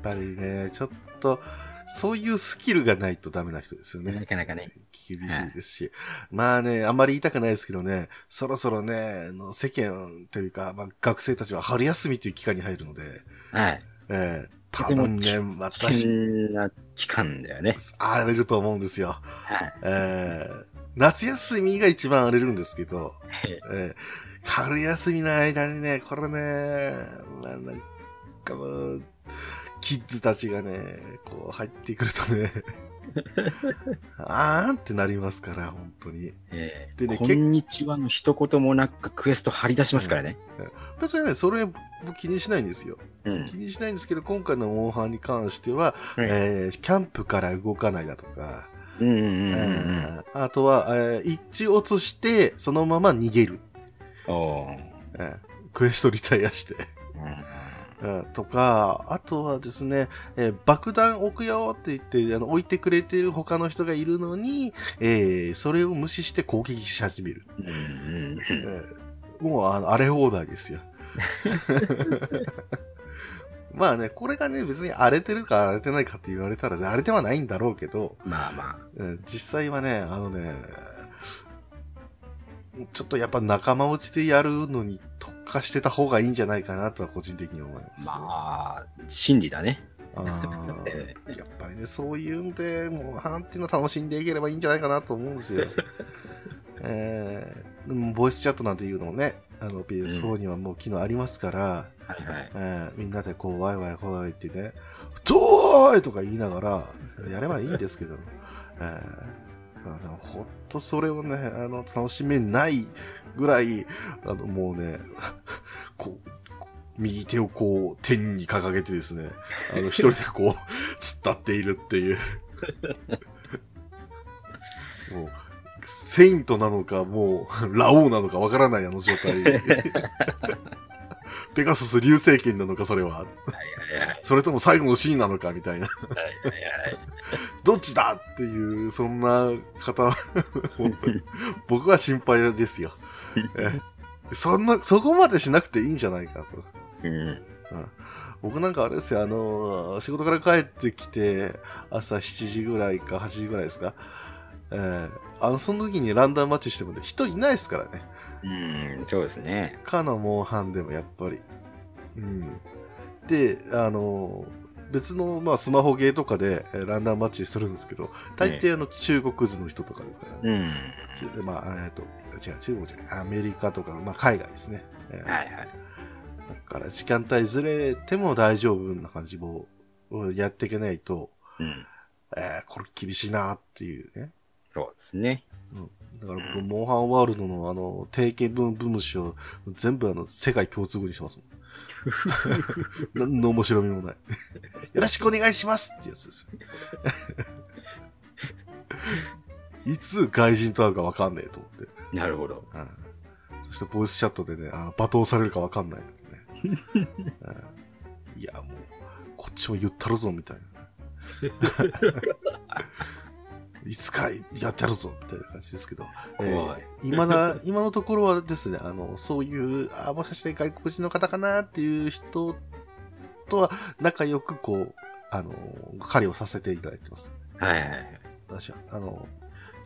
[SPEAKER 2] ぱりね、ちょっと、そういうスキルがないとダメな人ですよね
[SPEAKER 1] な。かなかね。
[SPEAKER 2] 厳しいですし。まあね、あんまり言いたくないですけどね、そろそろね、あの世間というか、まあ、学生たちは春休みという期間に入るので、
[SPEAKER 1] はい。
[SPEAKER 2] ええ多分ね、
[SPEAKER 1] 危険
[SPEAKER 2] 私、
[SPEAKER 1] な期間だよね。
[SPEAKER 2] 荒れると思うんですよ。
[SPEAKER 1] はい。
[SPEAKER 2] ええ夏休みが一番荒れるんですけど、ええ春休みの間にね、これね、まあ、なんかもう、キッズたちがね、こう入ってくるとね、あーんってなりますから、本当に。
[SPEAKER 1] え
[SPEAKER 2] でね
[SPEAKER 1] こんにちはの一言もなくクエスト張り出しますからね。
[SPEAKER 2] 別にね、それ僕気にしないんですよ。
[SPEAKER 1] うん。
[SPEAKER 2] 気にしないんですけど、今回のモンハンに関しては、
[SPEAKER 1] はい
[SPEAKER 2] えーキャンプから動かないだとか、
[SPEAKER 1] うんうんうんうん
[SPEAKER 2] えーあとは、えー一致落として、そのまま逃げる。
[SPEAKER 1] うん。
[SPEAKER 2] クエストリタイアして。
[SPEAKER 1] うん
[SPEAKER 2] うんとか、あとはですね、えー爆弾置くよって言って、あの、置いてくれてる他の人がいるのに、えーそれを無視して攻撃し始める。
[SPEAKER 1] うんうん
[SPEAKER 2] えーもう、あの、荒れ放題ですよ。まあね、これがね、別に荒れてるか荒れてないかって言われたら、荒れてはないんだろうけど、
[SPEAKER 1] まあまあ。
[SPEAKER 2] うん実際はね、あのね、ちょっとやっぱ仲間内でやるのに特化してた方がいいんじゃないかなとは個人的に思います。
[SPEAKER 1] まあ、真理だね。
[SPEAKER 2] やっぱりね、そういうんで、もう、ハンっていうの楽しんでいければいいんじゃないかなと思うんですよ。えー、ボイスチャットなんていうのもね、あの PS4 にはもう機能ありますから、
[SPEAKER 1] はいはい。
[SPEAKER 2] えーみんなでこう、ワイワイワイってね、どーいとか言いながら、やればいいんですけど、えー、ほんとそれをね、あの、楽しめないぐらい、あの、もうね、こう、右手をこう、天に掲げてですね、あの、一人でこう、突っ立っているっていう。もう、セイントなのか、もう、ラオウなのかわからないあの状態。ペガサス流星剣なのか、それは。それとも最後のシーンなのか、みたいな。どっちだっていう、そんな方、僕は心配ですよ。えそんな、そこまでしなくていいんじゃないかと。
[SPEAKER 1] うん。
[SPEAKER 2] 僕なんかあれですよ、あの、仕事から帰ってきて、朝7時ぐらいか8時ぐらいですか？えーあの、その時にランダムマッチしてもね、人いないですからね。
[SPEAKER 1] うん、そうですね。
[SPEAKER 2] かのモンハンでもやっぱり。うん。で、あの、別の、まあ、スマホゲーとかでえーランダムマッチするんですけど、大抵あの、中国図の人とかですから、
[SPEAKER 1] うん。
[SPEAKER 2] ちまあ、えっと、違う、中国じゃない、アメリカとか、まあ、海外ですね。えー
[SPEAKER 1] はいはい。
[SPEAKER 2] だから、時間帯ずれても大丈夫な感じも、やっていけないと、
[SPEAKER 1] うん。
[SPEAKER 2] えーこれ厳しいなっていうね。
[SPEAKER 1] そうですね。
[SPEAKER 2] だから僕、モンハンワールドのあの、定型文文虫を全部あの、世界共通語にしてますもん。何の面白みもない。よろしくお願いしますってやつですよ。いつ外人と会うかわかんねえと思って。
[SPEAKER 1] なるほど。
[SPEAKER 2] うんそしてボイスチャットでね、あ罵倒されるかわかんないね。うんいや、もう、こっちも言ったるぞ、みたいな。いつかやってやるぞ、みたいな感じですけど。えー今だ、今のところはですね、あの、そういう、あ、もしかして外国人の方かなっていう人とは仲良くこう、あの、狩りをさせていただいてます。
[SPEAKER 1] はいはいはい。
[SPEAKER 2] 私は、あの、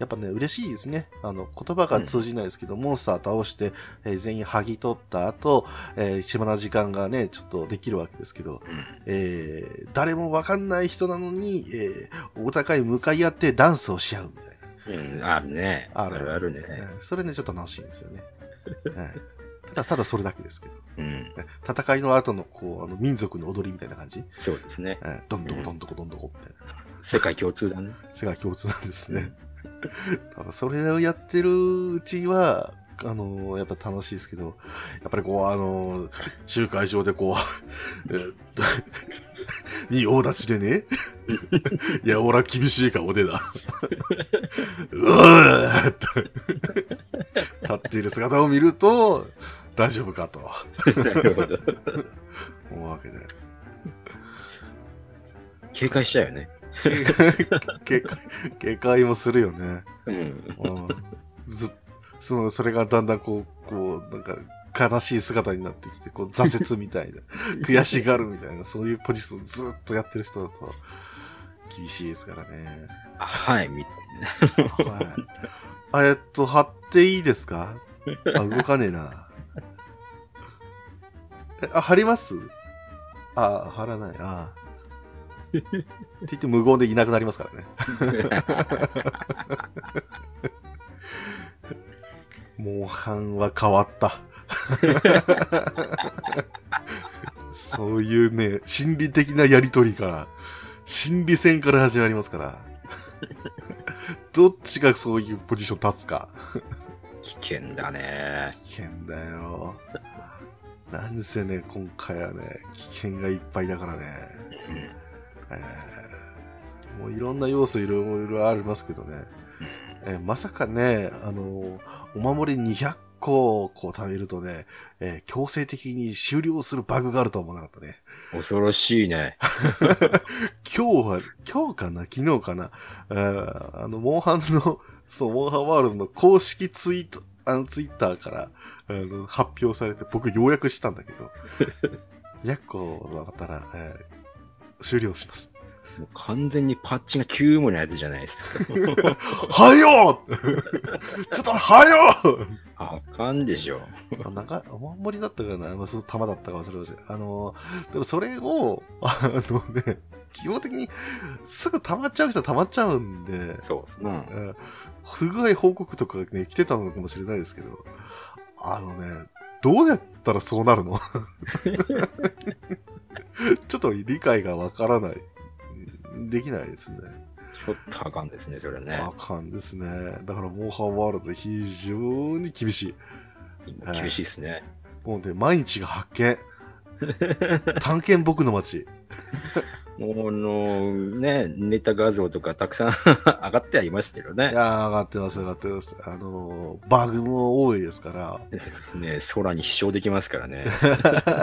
[SPEAKER 2] やっぱね、嬉しいですね。あの、言葉が通じないですけど、モンスター倒して、えー全員剥ぎ取った後、えー暇な時間がね、ちょっとできるわけですけど、
[SPEAKER 1] うん。
[SPEAKER 2] えー誰もわかんない人なのに、えーお互い向かい合ってダンスをし合うみたいな。
[SPEAKER 1] うん、あるね。
[SPEAKER 2] ある
[SPEAKER 1] あるね。
[SPEAKER 2] えーそれね、ちょっと楽しいんですよね。えーただ、ただそれだけですけど。
[SPEAKER 1] うん。
[SPEAKER 2] 戦いの後の、こう、あの、民族の踊りみたいな感じ。
[SPEAKER 1] そうですね。
[SPEAKER 2] えーどんどこどんどこどんどこみたいな。
[SPEAKER 1] 世界共通だね。
[SPEAKER 2] 世界共通なんですね。ただそれをやってるうちには、あのやっぱ楽しいですけど、やっぱりこう、あの集会場でこう、えーっと、に大立ちでね、いや、俺は厳しい顔でだ。うわーっと、立っている姿を見ると、大丈夫かと
[SPEAKER 1] なるほど。
[SPEAKER 2] 思うわけで。
[SPEAKER 1] 警戒しちゃうよね。
[SPEAKER 2] 警戒、もするよね。
[SPEAKER 1] うん。
[SPEAKER 2] うんずその、それがだんだんこう、こう、なんか、悲しい姿になってきて、こう、挫折みたいな、悔しがるみたいな、そういうポジションをずっとやってる人だと、厳しいですからね。
[SPEAKER 1] あはい、みたい
[SPEAKER 2] はい。あ、えっと、貼っていいですか？あ、動かねえな。え、あ、貼ります？あ、貼らない。あって言って無言でいなくなりますからね。モンハンは変わった。そういうね、心理的なやりとりから、心理戦から始まりますから。どっちがそういうポジション立つか。
[SPEAKER 1] な。危険だね。
[SPEAKER 2] 危険だよ。なんですよね、今回はね、危険がいっぱいだからね。
[SPEAKER 1] うん。
[SPEAKER 2] えーもういろんな要素いろいろありますけどね。えーまさかね、あの、お守り200個こう貯めるとね、えー強制的に終了するバグがあるとは思わなかったね。
[SPEAKER 1] 恐ろしいね。
[SPEAKER 2] 今日は、今日かな？昨日かな？えーあの、モンハンの、そう、モンハンワールドの公式ツイート、あの、ツイッターから、あの、発表されて、僕ようやくしたんだけど、200個だったら、えー終了します。
[SPEAKER 1] もう完全にパッチが急務なやつじゃないですか。
[SPEAKER 2] はよちょっとはよ
[SPEAKER 1] あかんでしょ。
[SPEAKER 2] あなんか、お守りだったかなまあ、その玉だったか忘れました。あの、でもそれを、あのね、基本的にすぐ溜まっちゃう人は溜まっちゃうんで、
[SPEAKER 1] そうですね。
[SPEAKER 2] うん不具合報告とかね、来てたのかもしれないですけど、あのね、どうやったらそうなるの？ちょっと理解がわからない。できないですね。
[SPEAKER 1] ちょっとあかんですね、それね。
[SPEAKER 2] あかんですね。だから、モンハンワールド非常に厳しい。
[SPEAKER 1] 今厳しいですね。
[SPEAKER 2] もうね、毎日が発見。探検僕の街。
[SPEAKER 1] もうあのね、ネタ画像とかたくさん 上がってはいますけどね。
[SPEAKER 2] いやー、上がってます、上がってます。あのー、バグも多いですから。
[SPEAKER 1] ですね、空に飛翔できますからね。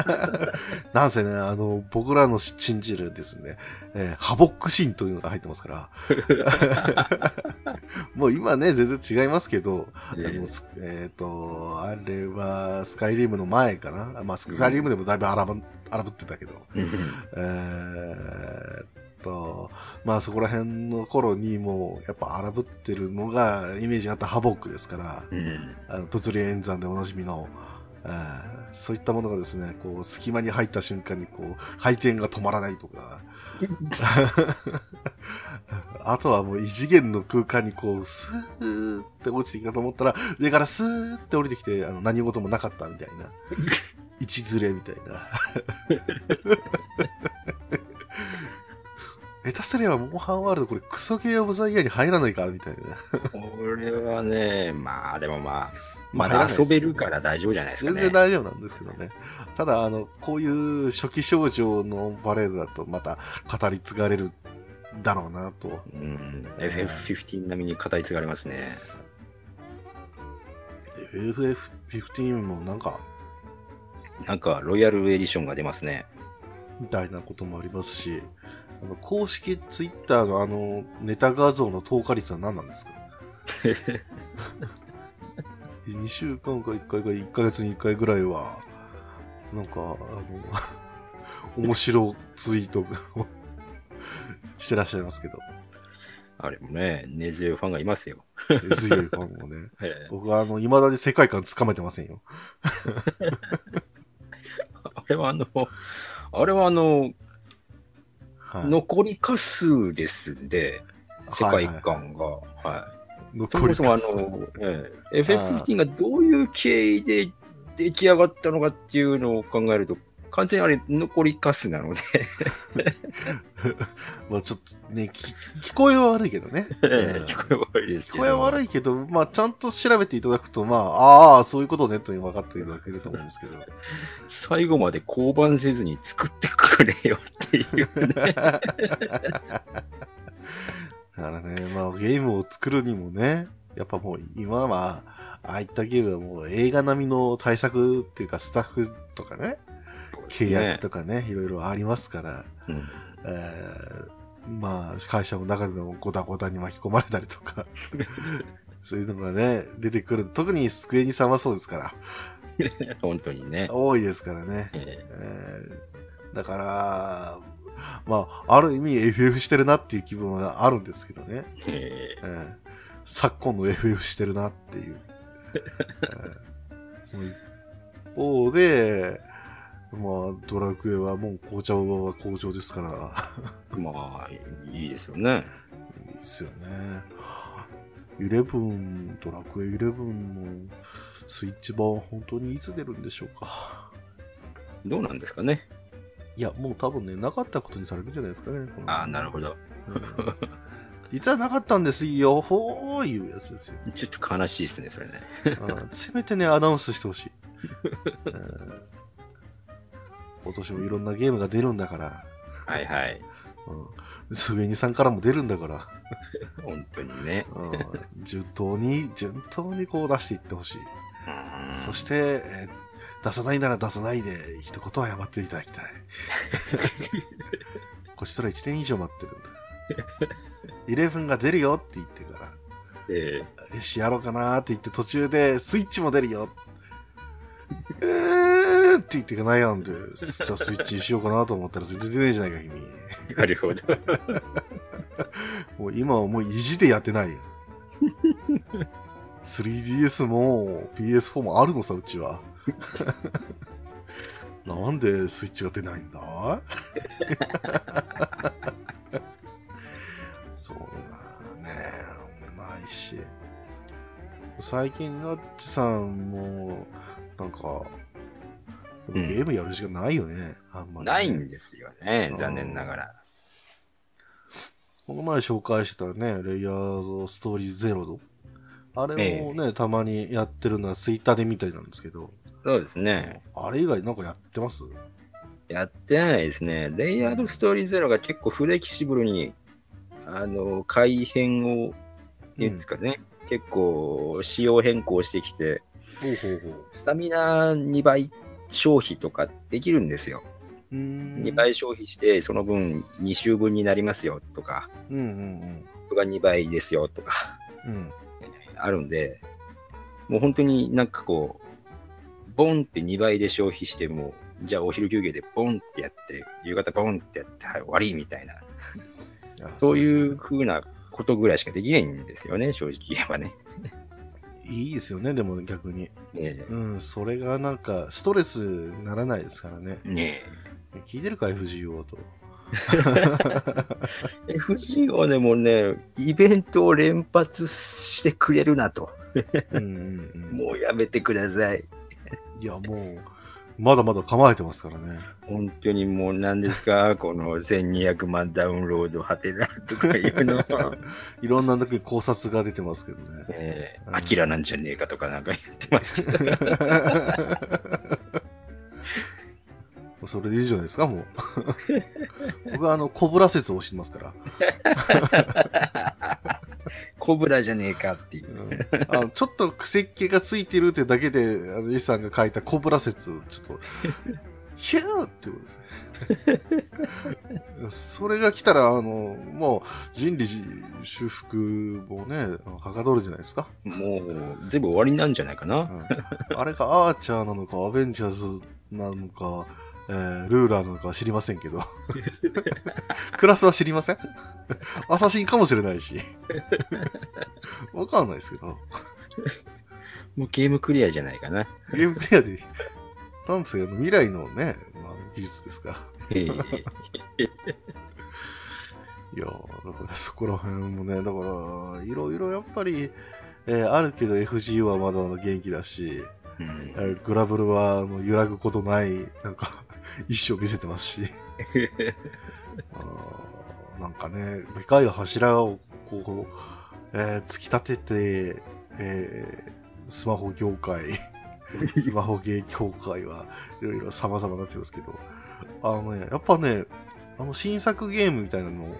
[SPEAKER 2] なんせね、あの、僕らの信じるですね、えーハボックシーンというのが入ってますから。もう今ね、全然違いますけど、あのすえっ、と、あれは、スカイリムの前かな。まあ、スカイリムでもだいぶ荒ぶ荒ぶってたけど。
[SPEAKER 1] うん
[SPEAKER 2] えーっと、まあそこら辺の頃にもうやっぱ荒ぶってるのがイメージがあったハボックですから、
[SPEAKER 1] うん
[SPEAKER 2] あの物理演算でおなじみの、えーそういったものがですね、こう隙間に入った瞬間にこう回転が止まらないとか、あとはもう異次元の空間にこうスーって落ちてきたと思ったら上からスーって降りてきてあの何事もなかったみたいな。一ずれみたいな。下手すれば、モンハンワールドこれクソゲーオブザイヤーに入らないかみたいな。
[SPEAKER 1] 俺はね、まあでもまあ、
[SPEAKER 2] ま
[SPEAKER 1] だ遊べるから大丈夫じゃないですか
[SPEAKER 2] 全
[SPEAKER 1] ね。
[SPEAKER 2] 然大丈夫なんですけどね。ただ、あの、こういう初期症状のパレードだとまた語り継がれるだろうなと。
[SPEAKER 1] うん、FF15 並みに語り継がれますね。
[SPEAKER 2] FF15 もなんか、
[SPEAKER 1] なんか、ロイヤルエディションが出ますね。
[SPEAKER 2] みたいなこともありますし、あの公式ツイッターのあの、ネタ画像の投下率は何なんですか？2週間か1回か1ヶ月に1回ぐらいは、なんか、あの、面白ツイートを してらっしゃいますけど。
[SPEAKER 1] あれもね、根強いファンがいますよ。
[SPEAKER 2] 根強いファンもね。
[SPEAKER 1] ええ
[SPEAKER 2] 僕はあの、未だに世界観つかめてませんよ。
[SPEAKER 1] あれはあの、あれはあの、
[SPEAKER 2] はい。
[SPEAKER 1] 残りか数ですんで、世界観が。はい。そもそもあの、ええ FF15 がどういう経緯で出来上がったのかっていうのを考えると、完全にあれ残りかすなので、
[SPEAKER 2] まあちょっとね、聞聞こえは悪いけどね。うん
[SPEAKER 1] 聞こえ悪いですけど。
[SPEAKER 2] 聞こえは悪いけど、まあちゃんと調べていただくと、まあ、ああ、そういうことね、と分かっていただけると思うんですけど。
[SPEAKER 1] 最後まで降板せずに作ってくれよっていうね。
[SPEAKER 2] だからね、まあゲームを作るにもね、やっぱもう今は、ああいったゲームはもう映画並みの対策っていうかスタッフとかね、契約とかね、いろいろありますから、
[SPEAKER 1] うん
[SPEAKER 2] えーまあ会社の中でもゴタゴタに巻き込まれたりとか、そういうのがね、出てくる。特にスクエニさんはそうですから、
[SPEAKER 1] 本当にね。
[SPEAKER 2] 多いですからね。
[SPEAKER 1] え
[SPEAKER 2] えーだから、まあ、ある意味 FF してるなっていう気分はあるんですけどね。
[SPEAKER 1] ええ
[SPEAKER 2] えー昨今の FF してるなっていう。えーその一方で、まあ、ドラクエはもう紅茶は好調ですから、
[SPEAKER 1] えまあ、いいですよね。
[SPEAKER 2] いいですよね。11、ドラクエ11のスイッチ版は本当にいつ出るんでしょうか。
[SPEAKER 1] どうなんですかね。
[SPEAKER 2] いや、もう多分ね、なかったことにされるんじゃないですかね。
[SPEAKER 1] ああ、なるほど。
[SPEAKER 2] うん実はなかったんですよ、ほーいうやつですよ。
[SPEAKER 1] ちょっと悲しいですね、それね。
[SPEAKER 2] うんせめてね、アナウンスしてほしい。う ん今年もいろんなゲームが出るんだから、
[SPEAKER 1] はいはい。
[SPEAKER 2] うん、スウェニさんからも出るんだから、
[SPEAKER 1] 本当にね。
[SPEAKER 2] うん、順当に、順当にこう出していってほしい。
[SPEAKER 1] うん
[SPEAKER 2] そして、えー出さないなら出さないで、一言謝っていただきたい。こちとら1年以上待ってるんだ。イレブンが出るよって言ってから、
[SPEAKER 1] え
[SPEAKER 2] よし、やろうかなーって言って途中でスイッチも出るよ。えーって言って悩んで、じゃあスイッチにしようかなと思ったらそれ出てねえじゃないか、君。
[SPEAKER 1] えなるほど。
[SPEAKER 2] もう今はもう意地でやってないよ。3DS も PS4 もあるのさ、うちは。なんでスイッチが出ないんだそうだね。ないし。最近、ナッチさんも、なんか、
[SPEAKER 1] うん
[SPEAKER 2] ゲームやる時間ないよね。あんまりね、
[SPEAKER 1] ないんですよね
[SPEAKER 2] う、ん
[SPEAKER 1] 残念ながら。
[SPEAKER 2] この前紹介してたね、レイヤードストーリーゼロの。あれもね、たまにやってるのはツイッターで見たりなんですけど、
[SPEAKER 1] そうですね。
[SPEAKER 2] あれ以外なんかやってます？
[SPEAKER 1] やってないですね。レイヤードストーリーゼロが結構フレキシブルに、あの、改変を、っていうんですかね、結構仕様変更してきて、
[SPEAKER 2] ほうほうほう。
[SPEAKER 1] スタミナ2倍消費とかできるんですよ。
[SPEAKER 2] うーん
[SPEAKER 1] 2倍消費して、その分2週分になりますよとか、
[SPEAKER 2] うんうん
[SPEAKER 1] それが2倍ですよとか、
[SPEAKER 2] うん。うん。
[SPEAKER 1] あるんで、もう本当になんかこう、ボンって2倍で消費しても、じゃあお昼休憩でボンってやって、夕方ボンってやって、はい、終わりみたいな、そういう風なことぐらいしかできないんですよね、正直言えばね。
[SPEAKER 2] いいですよね、でも逆に。
[SPEAKER 1] ね
[SPEAKER 2] うん、それがなんか、ストレスにならないですからね。
[SPEAKER 1] え。ね
[SPEAKER 2] 聞いてるか、FGO と。
[SPEAKER 1] え。FGO でもね、イベントを連発してくれるなと。
[SPEAKER 2] うんうんうん。
[SPEAKER 1] もうやめてください。
[SPEAKER 2] いや、もう、まだまだ構えてますからね。
[SPEAKER 1] 本当にもう何ですか、この1200万ダウンロードはてなとかいうのは。
[SPEAKER 2] いろんなだけ考察が出てますけどね。
[SPEAKER 1] ええアキラなんじゃねえかとかなんか言ってますけど。
[SPEAKER 2] それでいいじゃないですか、もう。僕はあの、コブラ説を推してますから。
[SPEAKER 1] コブラじゃねえかっていう。
[SPEAKER 2] うんあのちょっと癖っ気がついてるってだけで、あの、イさんが書いたコブラ説、ちょっと、ヒューってことですね。それが来たら、あの、もう、人理修復もね、はかどるじゃないですか。
[SPEAKER 1] もう全部終わりなんじゃないかな。
[SPEAKER 2] うんあれがアーチャーなのか、アベンジャーズなのか、えールーラーなのかは知りませんけど。クラスは知りません？アサシンかもしれないし。わかんないですけど。
[SPEAKER 1] もうゲームクリアじゃないかな。
[SPEAKER 2] ゲームクリアで、なんですか、未来のね、まあ、技術ですから。
[SPEAKER 1] ええ
[SPEAKER 2] いやーだからそこら辺もね、だから、いろいろやっぱり、えーあるけど FGU はまだまだ元気だし、
[SPEAKER 1] うん
[SPEAKER 2] えーグラブルはあの揺らぐことない、なんか、一生見せてますし、なんかね、でかい柱をこう、えー突き立てて、えースマホ業界、スマホゲー業界はいろいろ様々になってますけど、あのね、やっぱね、あの新作ゲームみたいなのを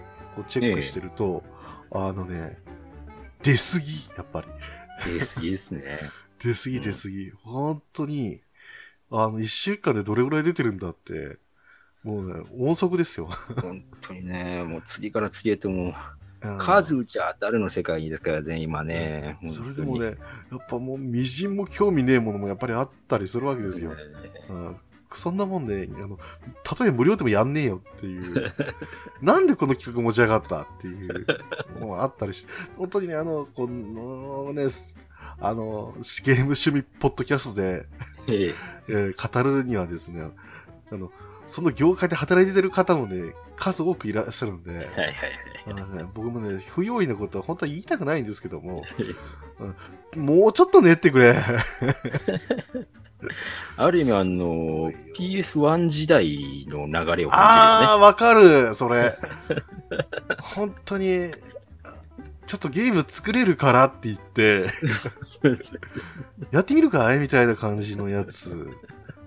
[SPEAKER 2] チェックしてると、あのね、出すぎ、やっぱり。
[SPEAKER 1] です、いいですね。
[SPEAKER 2] 出すぎ出すぎ。本当に、あの、一週間でどれぐらい出てるんだって、もうね、音速ですよ。
[SPEAKER 1] 本当にね、もう次から次へともう、
[SPEAKER 2] うん
[SPEAKER 1] 数打ちゃ当たるの世界ですからね、今ね。
[SPEAKER 2] それでもね、やっぱもう、みじんも興味ねえものもやっぱりあったりするわけですよ。うんそんなもんで、あの、たとえ無料でもやんねえよっていう。なんでこの企画持ち上がったっていうのもあったりして、本当にね、あの、このね、すあの、ゲーム趣味ポッドキャストで、
[SPEAKER 1] ええ
[SPEAKER 2] えー語るにはですね、あの、その業界で働いてる方もね、数多くいらっしゃるんで、
[SPEAKER 1] はいはいはい。
[SPEAKER 2] あのね、僕もね、不用意なことは本当は言いたくないんですけども、もうちょっと練ってくれ。
[SPEAKER 1] ある意味、あの、PS1 時代の流れを
[SPEAKER 2] あ
[SPEAKER 1] 感
[SPEAKER 2] ー、わかる、それ。本当に、ちょっとゲーム作れるからって言って。やってみるかい？みたいな感じのやつ。フ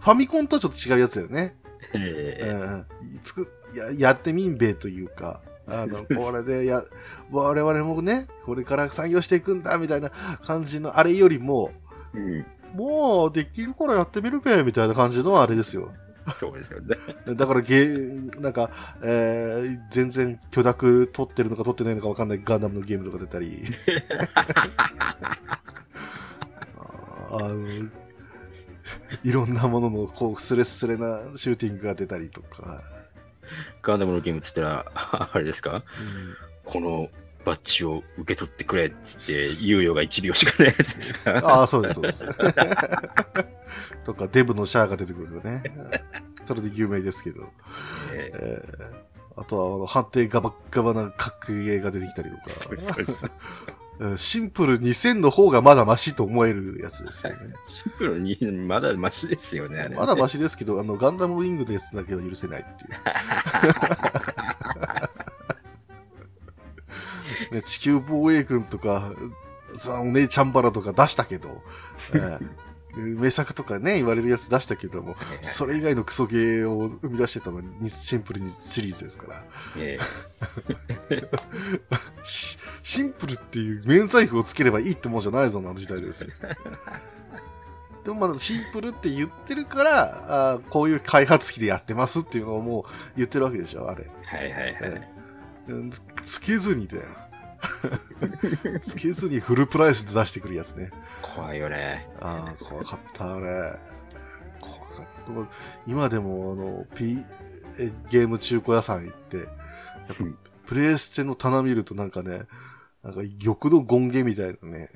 [SPEAKER 2] ァミコンとちょっと違うやつだよね。う
[SPEAKER 1] え
[SPEAKER 2] ん、つくややってみんべえというか、あの、これでや、我々もね、これから採用していくんだ、みたいな感じの、あれよりも、
[SPEAKER 1] えうん。
[SPEAKER 2] もう、できるからやってみるべ、みたいな感じのあれですよ。
[SPEAKER 1] そうですよね。
[SPEAKER 2] だからゲー、なんか、えー、全然許諾取ってるのか取ってないのかわかんないガンダムのゲームとか出たり。あの、いろんなものの、こう、スレスレなシューティングが出たりとか。
[SPEAKER 1] ガンダムのゲームっつったら、あれですか？
[SPEAKER 2] うん
[SPEAKER 1] このバッジを受け取ってくれっつって、猶予が1秒しかないやつですか
[SPEAKER 2] ああ、そうです、そうです。とか、デブのシャアが出てくるよね。それで有名ですけど。
[SPEAKER 1] ええ
[SPEAKER 2] えーあとは、あの、判定ガバッガバな格ゲーが出てきたりとか。
[SPEAKER 1] そうですそうです。
[SPEAKER 2] うんシンプル2000の方がまだマシと思えるやつですよね。
[SPEAKER 1] シンプルにまだマシですよね、あれね。
[SPEAKER 2] まだマシですけど、あの、ガンダムウィングのやつだけは許せないっていう。ね、地球防衛軍とか、さお姉ちゃんバラとか出したけど、えー名作とかね、言われるやつ出したけども、それ以外のクソゲーを生み出してたのにシンプルにシリーズですから。シンプルっていう免罪符をつければいいってもんじゃないぞな時代ですよ。でもまだシンプルって言ってるから、あーこういう開発費でやってますっていうのをもう言ってるわけでしょ、あれ。
[SPEAKER 1] えはいはいはい。
[SPEAKER 2] うんつつけずにだよ。つけずにフルプライスで出してくるやつね。
[SPEAKER 1] 怖いよね。
[SPEAKER 2] ああ、怖かった、あれ。怖かった。今でも、あの、P、えゲーム中古屋さん行って、やっぱ
[SPEAKER 1] うん
[SPEAKER 2] プレイステの棚見るとなんかね、なんか玉の権ゲみたいなね。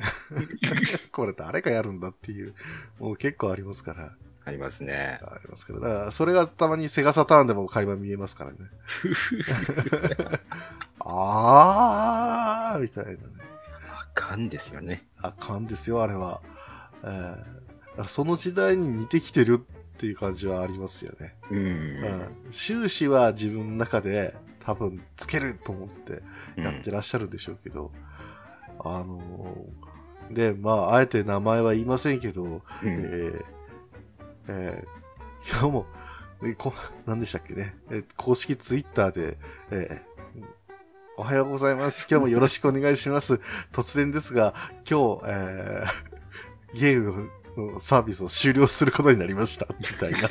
[SPEAKER 2] これ誰がやるんだっていう、もう結構ありますから。
[SPEAKER 1] ありますね。
[SPEAKER 2] ありますから。だから、それがたまにセガサターンでも会話見えますからね。あーみたいなね。
[SPEAKER 1] あかんですよね。
[SPEAKER 2] あかんですよ、あれは。えーその時代に似てきてるっていう感じはありますよね。
[SPEAKER 1] うん。
[SPEAKER 2] うん。終始は自分の中で多分つけると思ってやってらっしゃるでしょうけど、あのーで、まあ、あえて名前は言いませんけど、
[SPEAKER 1] うん
[SPEAKER 2] えーえー今日も、えこ何でしたっけね、えー公式ツイッターで、えーおはようございます。今日もよろしくお願いします。突然ですが、今日、えー ゲームのサービスを終了することになりました。みたいな。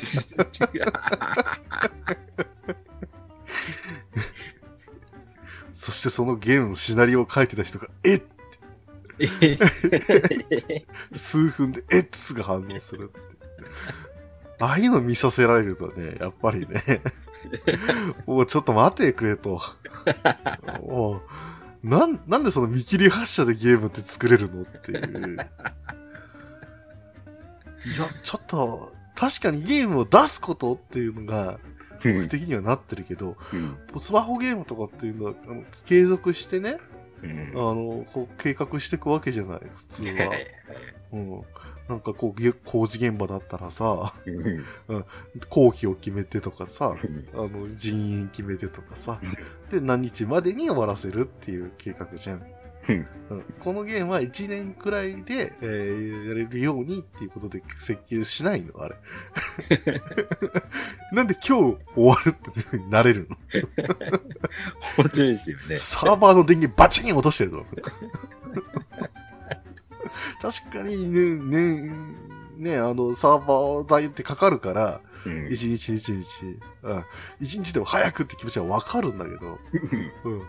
[SPEAKER 2] そしてそのゲームのシナリオを書いてた人が、え数分で、えっつが反応するって。ああいうの見させられるとね、やっぱりね、もうちょっと待ってくれと。もう なん、なんでその見切り発車でゲームって作れるのっていう。いや、ちょっと、確かにゲームを出すことっていうのが、目的にはなってるけど、
[SPEAKER 1] うん。
[SPEAKER 2] スマホゲームとかっていうのは、あの継続してね、
[SPEAKER 1] うん
[SPEAKER 2] あの、こう計画していくわけじゃない、普通は。うん。なんかこう、げ工事現場だったらさ、
[SPEAKER 1] うん。
[SPEAKER 2] 工期を決めてとかさ、
[SPEAKER 1] うん。
[SPEAKER 2] あの、人員決めてとかさ、で、何日までに終わらせるっていう計画じゃん。
[SPEAKER 1] うん。
[SPEAKER 2] うん。このゲームは1年くらいで、えーやれるようにっていうことで設計しないのあれ。なんで今日終わるっていう風になれるの？
[SPEAKER 1] 本当ですよね。
[SPEAKER 2] サーバーの電源バチン落としてるの 確かにね、ね、ね、あの、サーバー代ってかかるから、
[SPEAKER 1] うん
[SPEAKER 2] 一日一日、うん。一日でも早くって気持ちはわかるんだけど、うん。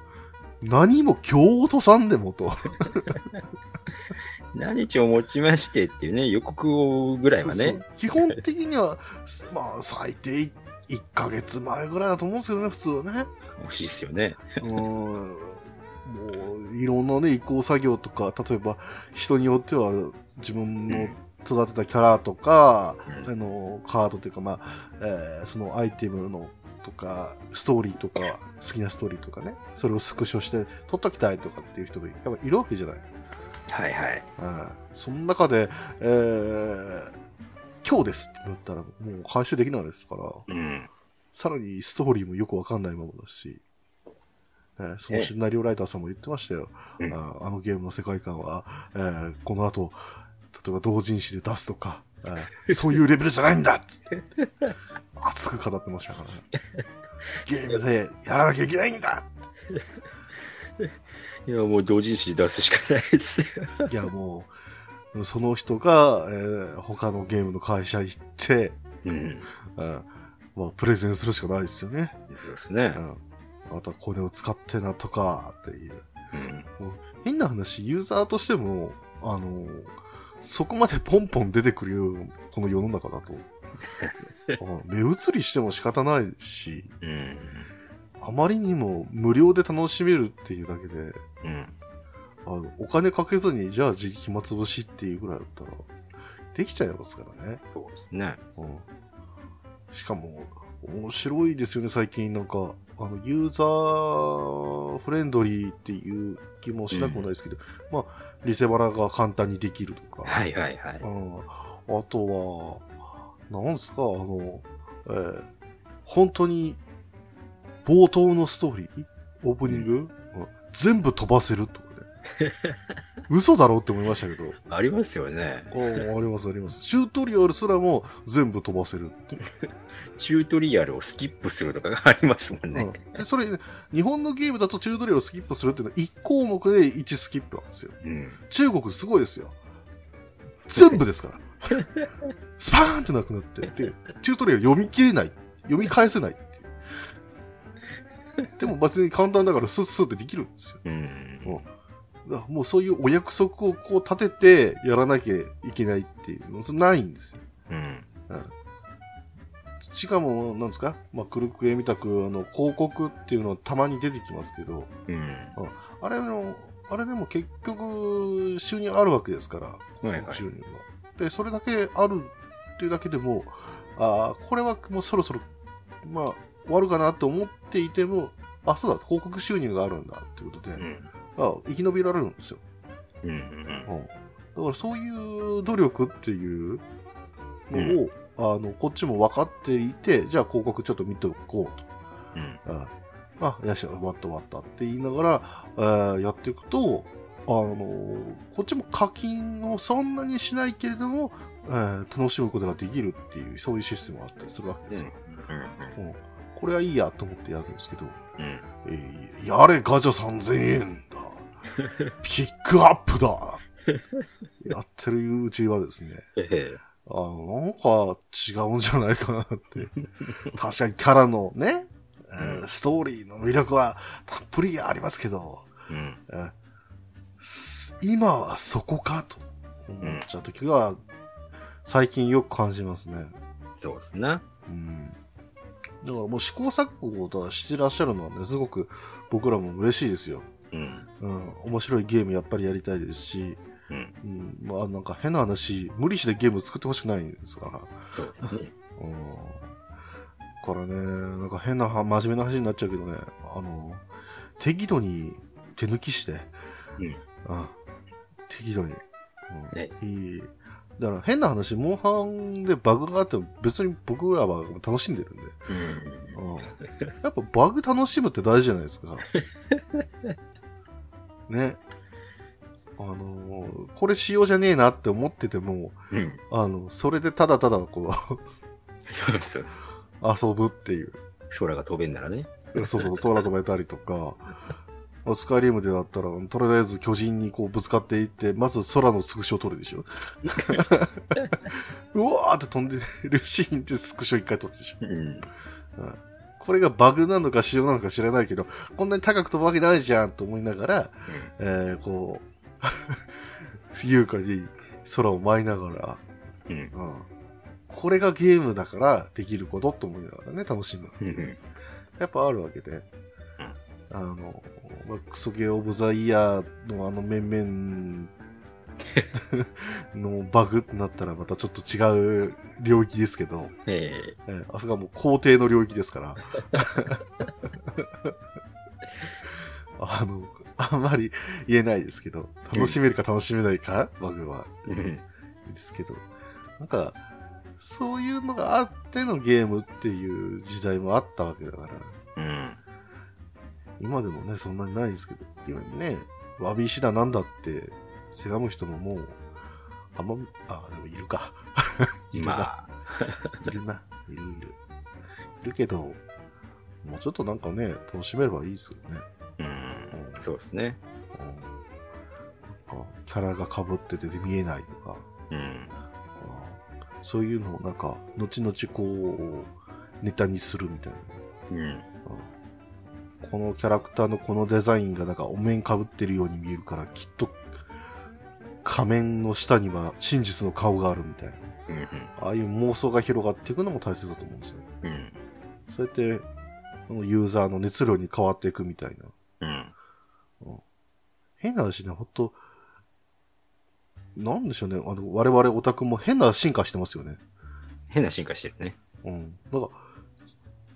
[SPEAKER 2] 何も今日落とさんでもと。
[SPEAKER 1] 何日をもちましてっていうね、予告をぐらいはね
[SPEAKER 2] そうそう。基本的には、まあ、最低1ヶ月前ぐらいだと思うんですけどね、普通はね。
[SPEAKER 1] 欲しいですよね。
[SPEAKER 2] うん。もう、いろんなね、移行作業とか、例えば、人によっては、自分の育てたキャラとか、
[SPEAKER 1] うん
[SPEAKER 2] あの、カードというか、まあ、えーそのアイテムのとか、ストーリーとか、好きなストーリーとかね、それをスクショして撮っときたいとかっていう人もやっぱいるわけじゃない。
[SPEAKER 1] はいはい。
[SPEAKER 2] うん。その中で、えー今日ですってなったら、もう回収できないですから、
[SPEAKER 1] うん。
[SPEAKER 2] さらにストーリーもよくわかんないままだし、えーそのシナリオライターさんも言ってましたよ。
[SPEAKER 1] うん
[SPEAKER 2] あーあのゲームの世界観は、えーこの後、例えば同人誌で出すとか、えー そういうレベルじゃないんだっつって、熱く語ってましたからね。ゲームでやらなきゃいけないんだ
[SPEAKER 1] いや、もう同人誌出すしかないですよ。
[SPEAKER 2] いやもう、その人が、えー他のゲームの会社行って、
[SPEAKER 1] うん。
[SPEAKER 2] うんまあ、プレゼンするしかないですよね。
[SPEAKER 1] そうですね
[SPEAKER 2] う。ん。またこれを使ってなとか、っていう。
[SPEAKER 1] うん。
[SPEAKER 2] 変な話、ユーザーとしても、あの、そこまでポンポン出てくるよこの世の中だと。あ目移りしても仕方ないし、
[SPEAKER 1] うん。
[SPEAKER 2] あまりにも無料で楽しめるっていうだけで、
[SPEAKER 1] うん。
[SPEAKER 2] あのお金かけずに、じゃあ時暇つぶしっていうぐらいだったら、できちゃいますからね。
[SPEAKER 1] そうですね。
[SPEAKER 2] うんしかも、面白いですよね、最近なんか。あの、ユーザーフレンドリーっていう気もしなくもないですけど、まあ、リセバラが簡単にできるとか。
[SPEAKER 1] はいはいはい。
[SPEAKER 2] うん、あとは、なんすか、あの、えー本当に、冒頭のストーリーオープニング、うん全部飛ばせるとかね。嘘だろって思いましたけど。
[SPEAKER 1] ありますよね。
[SPEAKER 2] ああありますあります。チュートリアルすらも全部飛ばせるっていう。
[SPEAKER 1] チュートリアルをスキップするとかがありますもんね。
[SPEAKER 2] うんで、それ、日本のゲームだとチュートリアルをスキップするっていうのは1項目で1スキップなんですよ。
[SPEAKER 1] うん。
[SPEAKER 2] 中国すごいですよ。全部ですから。スパーンってなくなって、で、チュートリアル読み切れない。読み返せないっていう。でも別に簡単だからスッスッってできるんですよ。
[SPEAKER 1] うん。
[SPEAKER 2] だからもうそういうお約束をこう立ててやらなきゃいけないっていうの、それないんですよ。
[SPEAKER 1] うん。
[SPEAKER 2] しかも、なんですか？まあ、クルクエみたく、あの、広告っていうのはたまに出てきますけど、
[SPEAKER 1] うん。
[SPEAKER 2] あれの、あれでも結局、収入あるわけですから、
[SPEAKER 1] はいはい
[SPEAKER 2] 収入は。で、それだけあるっていうだけでも、ああ、これはもうそろそろ、まあ、終わるかなと思っていても、あ、そうだ、広告収入があるんだっていうことで、
[SPEAKER 1] うん。
[SPEAKER 2] あ生き延びられるんですよ。
[SPEAKER 1] うん。
[SPEAKER 2] うんだからそういう努力っていうのを、あの、こっちも分かっていて、じゃあ広告ちょっと見ておこうと。
[SPEAKER 1] うん。
[SPEAKER 2] ああ、よし、終わった終わったって言いながら、あーやっていくと、あのこっちも課金をそんなにしないけれども、えー楽しむことができるっていう、そういうシステムがあったりするわけですよ。うんこれはいいやと思ってやるんですけど、
[SPEAKER 1] うん。
[SPEAKER 2] えーやれガチャ3000円だ。ピックアップだ。やってるうちはですね、
[SPEAKER 1] ええ。
[SPEAKER 2] あの、なんか違うんじゃないかなって。確かにキャラのね、えーストーリーの魅力はたっぷりありますけど、
[SPEAKER 1] うん。
[SPEAKER 2] えーす今はそこかと思っちゃうときは、最近よく感じますね。
[SPEAKER 1] そうですな。
[SPEAKER 2] うん。だからもう試行錯誤としてらっしゃるのはね、すごく僕らも嬉しいですよ。
[SPEAKER 1] うん。
[SPEAKER 2] うん。面白いゲームやっぱりやりたいですし、
[SPEAKER 1] うん。
[SPEAKER 2] うん。まあなんか変な話、無理してゲーム作ってほしくないんですから。
[SPEAKER 1] そうですね。
[SPEAKER 2] うん。だからね、なんか変なは真面目な話になっちゃうけどね、あの、適度に手抜きして、
[SPEAKER 1] うん。
[SPEAKER 2] うん。適度に。うん
[SPEAKER 1] ね
[SPEAKER 2] いい。だから変な話、モンハンでバグがあっても別に僕らは楽しんでるんで。
[SPEAKER 1] うん。
[SPEAKER 2] うん。やっぱバグ楽しむって大事じゃないですか。ね。あのーこれ仕様じゃねえなって思ってても、
[SPEAKER 1] うん。
[SPEAKER 2] あの、それでただただこ
[SPEAKER 1] そうそうです。
[SPEAKER 2] う、遊ぶっていう。
[SPEAKER 1] 空が飛べんならね。
[SPEAKER 2] そうそう、空飛べたりとか、まあスカイリムでだったら、とりあえず巨人にこうぶつかっていって、まず空のスクショを撮るでしょ。うわーって飛んでるシーンでスクショ一回撮るでしょ。
[SPEAKER 1] うん。
[SPEAKER 2] これがバグなのか仕様なのか知らないけど、こんなに高く飛ぶわけないじゃんと思いながら、えー、こう、優香に空を舞いながら、
[SPEAKER 1] うん。
[SPEAKER 2] うん、これがゲームだからできることと思いながらね、楽しむ。
[SPEAKER 1] うん。
[SPEAKER 2] やっぱあるわけで。あの、まあ、クソゲーオブザイヤーのあの面々 のバグってなったらまたちょっと違う領域ですけど、
[SPEAKER 1] え
[SPEAKER 2] えーあそこはもう皇帝の領域ですから。あの、あんまり言えないですけど、楽しめるか楽しめないか、バグは。
[SPEAKER 1] えうん。
[SPEAKER 2] ですけど、なんか、そういうのがあってのゲームっていう時代もあったわけだから、
[SPEAKER 1] うん。
[SPEAKER 2] 今でもね、そんなにないですけど、今ね、わび石だなんだって、せがむ人ももう、あんま、あ、でもいるか。いるな。
[SPEAKER 1] まあ、
[SPEAKER 2] いるな。いるいる。いるけど、もうちょっとなんかね、楽しめればいいですよね。
[SPEAKER 1] うん。そうですね。
[SPEAKER 2] うん。なんかキャラが被ってて見えないとか、
[SPEAKER 1] うん。
[SPEAKER 2] うんそういうのをなんか、後々こう、ネタにするみたいな。
[SPEAKER 1] うん。
[SPEAKER 2] このキャラクターのこのデザインがなんかお面被ってるように見えるから、きっと仮面の下には真実の顔があるみたいな。
[SPEAKER 1] うん。
[SPEAKER 2] ああいう妄想が広がっていくのも大切だと思うんですよ。
[SPEAKER 1] うん。
[SPEAKER 2] そうやって、ユーザーの熱量に変わっていくみたいな。
[SPEAKER 1] うん。
[SPEAKER 2] 変な話ね、ほんと、なんでしょうね。あの、我々オタクも変な進化してますよね。
[SPEAKER 1] 変な進化してるね。
[SPEAKER 2] うん。だか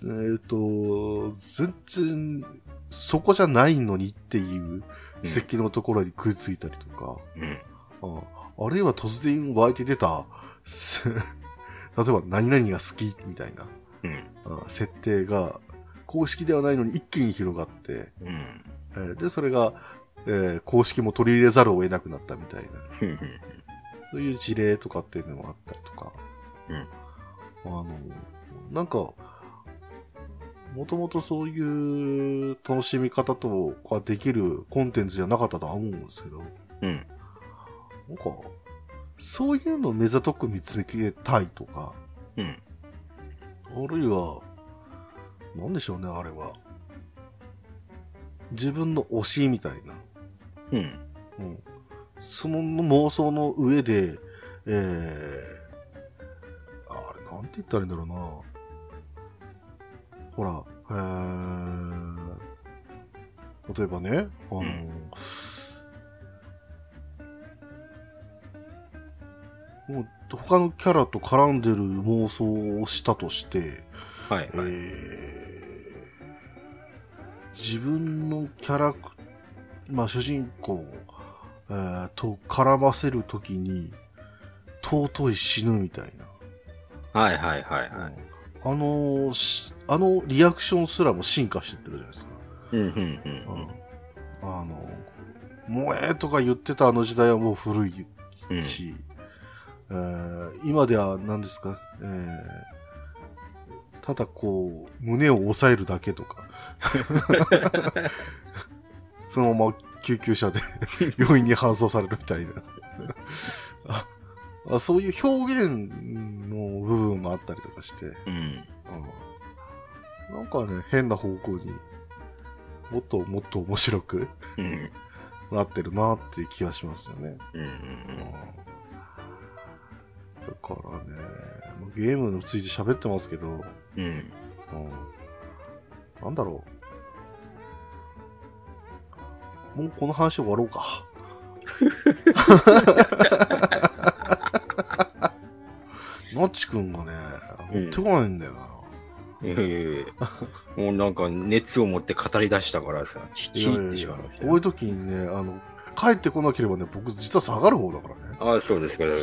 [SPEAKER 2] ら、えっ、と、全然、そこじゃないのにっていう設計のところに食いついたりとか、
[SPEAKER 1] うん。
[SPEAKER 2] ああるいは突然湧いて出た、す 例えば何々が好きみたいな
[SPEAKER 1] うん。
[SPEAKER 2] あ設定が公式ではないのに一気に広がって、
[SPEAKER 1] うん。
[SPEAKER 2] えーで、それが、えー公式も取り入れざるを得なくなったみたいな、
[SPEAKER 1] うん。
[SPEAKER 2] そういう事例とかっていうのもあったりとか、
[SPEAKER 1] うん
[SPEAKER 2] あの、なんか、もともとそういう楽しみ方とかできるコンテンツじゃなかったとは思うんですけど、
[SPEAKER 1] うん。
[SPEAKER 2] なんか、そういうのを目ざとく見つめたいとか、
[SPEAKER 1] うん。
[SPEAKER 2] あるいは、なんでしょうね、あれは。自分の推しみたいな。
[SPEAKER 1] うん。
[SPEAKER 2] うん。その妄想の上で、えー、あれ、なんて言ったらいいんだろうな。ほら、えー、例えばね、あの、
[SPEAKER 1] うん
[SPEAKER 2] もう他のキャラと絡んでる妄想をしたとして、
[SPEAKER 1] はい。
[SPEAKER 2] えー自分のキャラク、まあ主人公、えーと絡ませるときに、尊い死ぬみたいな。
[SPEAKER 1] はいはいはいはい。
[SPEAKER 2] あのあのリアクションすらも進化してってるじゃないですか。
[SPEAKER 1] うんうんうん
[SPEAKER 2] あの、萌えとか言ってたあの時代はもう古い
[SPEAKER 1] うん。
[SPEAKER 2] し、えー今では何ですか、えーただこう、胸を押さえるだけとか。そのまま救急車で 病院に搬送されるみたいな。ああそういう表現の部分もあったりとかして、
[SPEAKER 1] うん。
[SPEAKER 2] うんなんかね、変な方向にもっともっと面白く
[SPEAKER 1] うん。
[SPEAKER 2] なってるなっていう気がしますよね。
[SPEAKER 1] うん。うん。
[SPEAKER 2] だからね、ゲームについて喋ってますけど、
[SPEAKER 1] うん。
[SPEAKER 2] うん。なんだろう。もうこの話終わろうか。なっちくんがね、
[SPEAKER 1] うん
[SPEAKER 2] 持ってこないんだよな。
[SPEAKER 1] いやいやいやもうなんか熱を持って語り出したからさ、聞きってし
[SPEAKER 2] やいや
[SPEAKER 1] まいましたよ。
[SPEAKER 2] こういう時にね、あの、帰ってこなければね、僕実は下がる方だからね。
[SPEAKER 1] ああ、そうですか。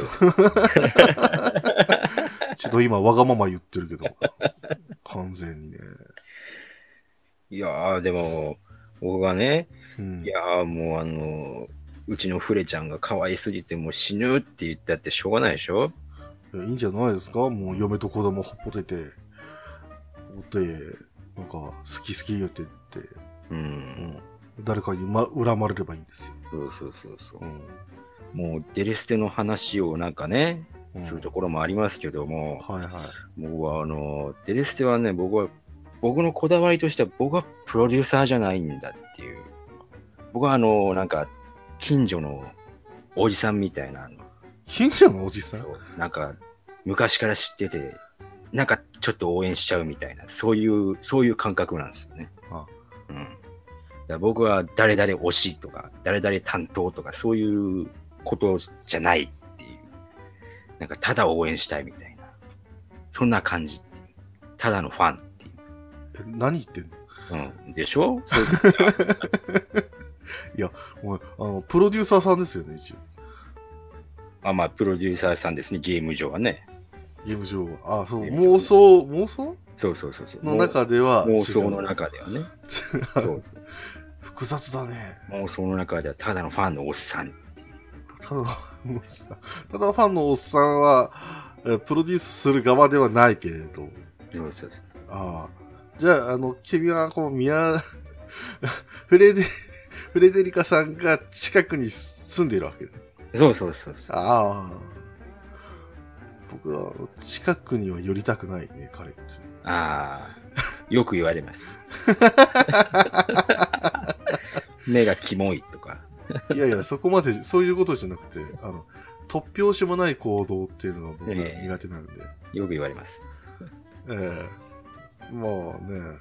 [SPEAKER 2] ちょっと今わがまま言ってるけど、完全にね。
[SPEAKER 1] いやー、でも、僕がね、
[SPEAKER 2] うん
[SPEAKER 1] い。やーもうあの、うちのフレちゃんが可愛すぎてもう死ぬって言ったってしょうがないでしょ？
[SPEAKER 2] いやいいんじゃないですか？もう嫁と子供ほっぽてて、おって、なんか、好き好き言ってって、
[SPEAKER 1] う。
[SPEAKER 2] うんん。誰かに、ま、恨まれればいいんですよ。
[SPEAKER 1] そうそうそうそう
[SPEAKER 2] う。ん。
[SPEAKER 1] もうデレステの話をなんかね、
[SPEAKER 2] うん
[SPEAKER 1] するところもありますけども、
[SPEAKER 2] はいはい。
[SPEAKER 1] 僕はあの、デレステはね、僕は、僕のこだわりとしては僕はプロデューサーじゃないんだっていう。僕はあの、なんか、近所のおじさんみたいな、
[SPEAKER 2] 近所のおじさん？
[SPEAKER 1] なんか、昔から知ってて、なんかちょっと応援しちゃうみたいな、そういう、そういう感覚なんですよね。
[SPEAKER 2] あ
[SPEAKER 1] うん。僕は誰々推しとか、誰々担当とか、そういうことじゃないっていう。なんか、ただ応援したいみたいな。そんな感じっていう。ただのファンっていう。
[SPEAKER 2] え何言ってんの？
[SPEAKER 1] うん。でしょ？そう
[SPEAKER 2] お前あの、プロデューサーさんですよね、一応。
[SPEAKER 1] あ、まあ、プロデューサーさんですね、ゲーム上はね。
[SPEAKER 2] ゲーム上は。あ、そう、妄想、妄想？
[SPEAKER 1] そうそうそうそう。
[SPEAKER 2] の中では。
[SPEAKER 1] 妄想の。中ではね。そう
[SPEAKER 2] 複雑だね。
[SPEAKER 1] 妄想の中ではただのファンのおっさん。
[SPEAKER 2] ただの、ただのファンのおっさんは、えプロデュースする側ではないけれど。
[SPEAKER 1] そうそうそう。
[SPEAKER 2] ああ。じゃあ、あの、君は、こう、宮、フレデ、フレデリカさんが近くに住んでいるわけだ。
[SPEAKER 1] そうそうそうそう。
[SPEAKER 2] ああ。僕は、近くには寄りたくないね、彼。
[SPEAKER 1] ああ、よく言われます。目がキモいとか。
[SPEAKER 2] いやいや、そこまで、そういうことじゃなくて、あの、突拍子もない行動っていうのが僕は
[SPEAKER 1] ええ
[SPEAKER 2] 苦手なんで。
[SPEAKER 1] よく言われます。
[SPEAKER 2] ええまあね、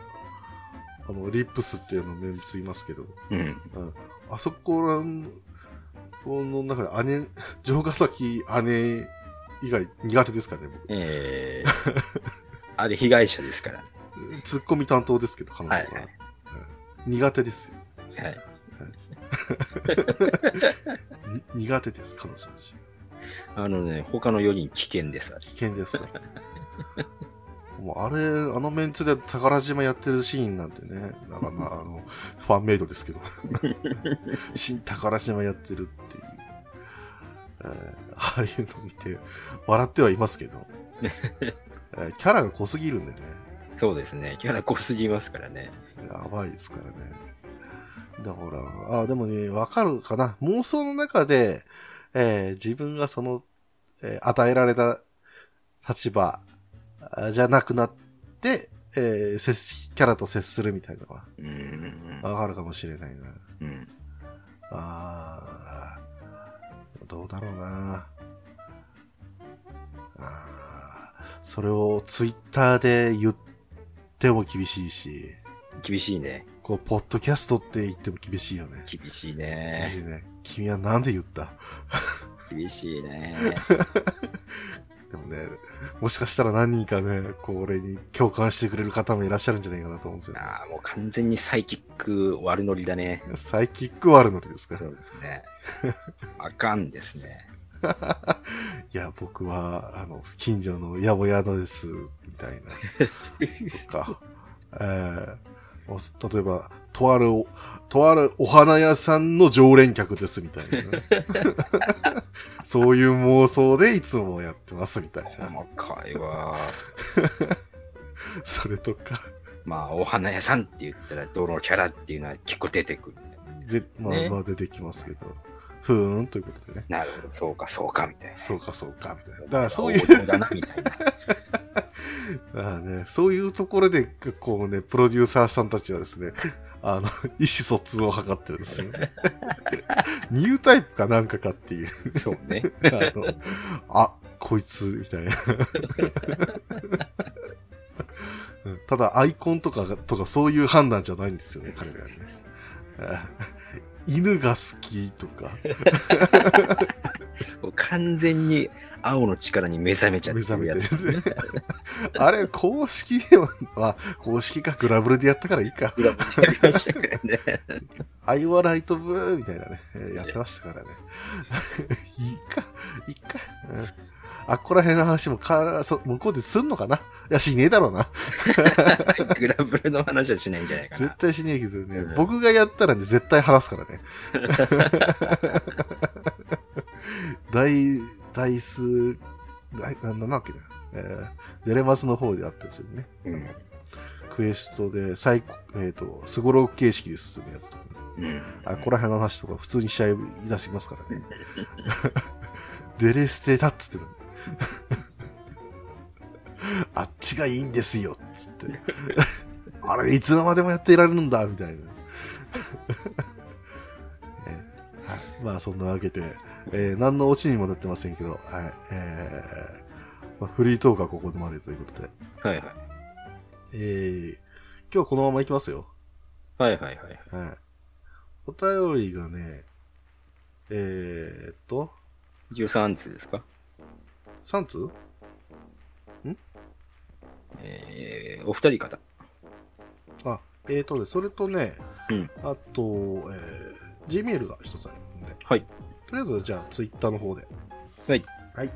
[SPEAKER 2] あの、リップスっていうのメンツいますけど、
[SPEAKER 1] うん。
[SPEAKER 2] うん、あそこらん、この中で姉、城ヶ崎姉以外苦手ですからね、僕。
[SPEAKER 1] えー、あれ被害者ですから。
[SPEAKER 2] ツッコミ担当ですけど、彼女は。
[SPEAKER 1] はいはい
[SPEAKER 2] うん苦手ですよ。
[SPEAKER 1] はい。
[SPEAKER 2] に苦手です、彼女たち。
[SPEAKER 1] あのね、他の4人危険です。
[SPEAKER 2] 危険ですね。もうあれ、あのメンツで宝島やってるシーンなんてね、なかなかあの、ファンメイドですけど、新宝島やってるっていう、えーああいうの見て、笑ってはいますけど、えーキャラが濃すぎるんでね、
[SPEAKER 1] そうですね。キャラ濃すぎますからね。
[SPEAKER 2] やばいですからね。だから、あ、でもね、わかるかな。妄想の中で、えー自分がその、えー与えられた立場あじゃなくなって、えー接しキャラと接するみたいなのは、わかるかもしれないな。
[SPEAKER 1] うん。うん。
[SPEAKER 2] あーどうだろうな。あーそれをツイッターで言っても厳しいし、
[SPEAKER 1] 厳しいね。
[SPEAKER 2] こう、ポッドキャストって言っても厳しいよね。
[SPEAKER 1] 厳しい
[SPEAKER 2] 厳
[SPEAKER 1] ね。
[SPEAKER 2] しいね。君はなんで言った？
[SPEAKER 1] 厳しいね。
[SPEAKER 2] でもね、もしかしたら何人かね、これに共感してくれる方もいらっしゃるんじゃないかなと思うんですよ、ね。
[SPEAKER 1] ああ、もう完全にサイキック悪ノリだね。
[SPEAKER 2] サイキックはあるのですか？
[SPEAKER 1] そうですね。あかんですね。
[SPEAKER 2] いや、僕は、あの、近所の野暮宿です、みたいな。とか、えーお例えば、とあるお、とあるお花屋さんの常連客です、みたいなね、そういう妄想でいつもやってます、みたいな。
[SPEAKER 1] 細かいわ。
[SPEAKER 2] それとか。
[SPEAKER 1] まあ、お花屋さんって言ったら、どのキャラっていうのは結構出てくる。
[SPEAKER 2] で、まあ、
[SPEAKER 1] ね
[SPEAKER 2] まあ出てきますけど。ふーんということでね。
[SPEAKER 1] なるほど、そうか、そうか、みたいな。
[SPEAKER 2] そうか、そうか、みたいな。だからそういう、
[SPEAKER 1] だな、みたいな。
[SPEAKER 2] ああね、そういうところで、こうね、プロデューサーさんたちはですね、あの、意思疎通を図ってるんですよね。ニュータイプかなんかかっていう。
[SPEAKER 1] そうね。
[SPEAKER 2] あの、あ、こいつ、みたいな。ただ、アイコンとか、とかそういう判断じゃないんですよね、彼らはね。犬が好きとか、
[SPEAKER 1] 完全に青の力に目覚めちゃっ
[SPEAKER 2] 目
[SPEAKER 1] てるやつ。
[SPEAKER 2] る。あれ、公式では、まあ、公式かグラブルでやったからいいか。
[SPEAKER 1] やりましたからね。
[SPEAKER 2] アイワライトブーみたいなね、えーやってましたからね。いいか、いいか。うんあっこら辺の話もかそ向こうですんのかな？いや、しねえだろうな。
[SPEAKER 1] グラブルの話はしないんじゃないかな。
[SPEAKER 2] 絶対しねえけどね、
[SPEAKER 1] うん
[SPEAKER 2] 僕がやったらね、絶対話すからね。大、大数、大、なんなんだっけな。えーデレマスの方であったんですよね。
[SPEAKER 1] うん。
[SPEAKER 2] クエストで、最、えっ、と、スゴロク形式で進むやつとか、ね。
[SPEAKER 1] うん。
[SPEAKER 2] あ、ここら辺の話とか普通に試合出しますからね。デレステだっつってた。あっちがいいんですよっつって。あれ、いつまでもやっていられるんだみたいな。ねはい、まあ、そんなわけで、えー何のオチにもなってませんけど、はい、えーまあ、フリートークはここまでということで、
[SPEAKER 1] はいはい。
[SPEAKER 2] えー、今日はこのままいきますよ。
[SPEAKER 1] はいはいはい。
[SPEAKER 2] はい。お便りがね、えー、っと、
[SPEAKER 1] 13通ですか？
[SPEAKER 2] 3通？
[SPEAKER 1] えー、お二人方。
[SPEAKER 2] あ、えー、っとね、それとね、
[SPEAKER 1] うん
[SPEAKER 2] あと、えー、Gmail が一つあるんで、
[SPEAKER 1] はい。
[SPEAKER 2] とりあえずじゃあ Twitter の方で。
[SPEAKER 1] はい。
[SPEAKER 2] はい。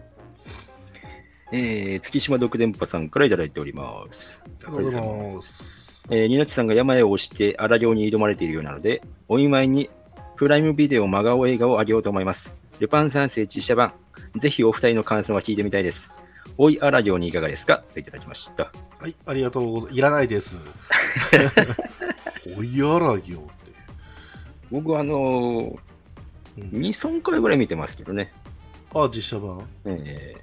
[SPEAKER 1] えー、月島独電波さんからいただいております。
[SPEAKER 2] ありがとうございます。
[SPEAKER 1] えー、ニナチさんが山へ押して荒行に挑まれているようなので、お見舞いにプライムビデオ真顔映画をあげようと思います。ルパン三世実写版。ぜひお二人の感想は聞いてみたいです。おい荒行にいかがですか？といただきました。
[SPEAKER 2] はい、ありがとうございます。いらないです。おやらぎょうって。
[SPEAKER 1] 僕はあのー、
[SPEAKER 2] うん、
[SPEAKER 1] 2、3回ぐらい見てますけどね。
[SPEAKER 2] あ、実写版？
[SPEAKER 1] え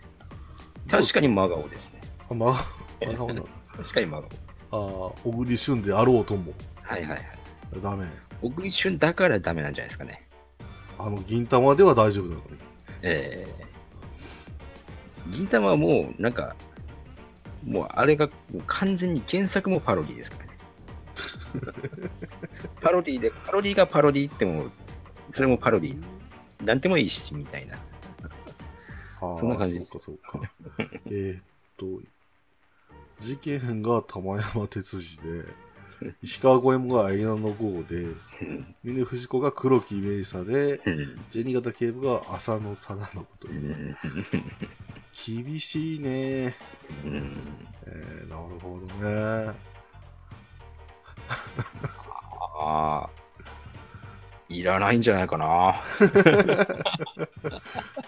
[SPEAKER 1] ー、確かに真顔ですね。
[SPEAKER 2] あ、まあ、真顔なの？
[SPEAKER 1] 確かに真顔です。
[SPEAKER 2] あ、小栗旬であろうとも。
[SPEAKER 1] はいはいはい。
[SPEAKER 2] ダメ。
[SPEAKER 1] 小栗旬だからダメなんじゃないですかね。
[SPEAKER 2] あの、銀玉では大丈夫なのに。
[SPEAKER 1] えー、銀玉はもうなんか、もうあれが完全に原作もパロディですからね。パロディで、パロディがパロディっても、それもパロディ。なんてもいいし、みたいな。
[SPEAKER 2] ああ
[SPEAKER 1] そんな感じです
[SPEAKER 2] そうか、そうか。えーっと、事件が玉山哲司で、石川五右衛門がアイナの号で、
[SPEAKER 1] うん
[SPEAKER 2] 峰藤子が黒木メイサで、
[SPEAKER 1] うん
[SPEAKER 2] 銭形警部が浅野忠信と
[SPEAKER 1] う
[SPEAKER 2] いう。
[SPEAKER 1] ん
[SPEAKER 2] 厳しいね。
[SPEAKER 1] うん
[SPEAKER 2] えー、なるほどね。
[SPEAKER 1] ああ、いらないんじゃないかな。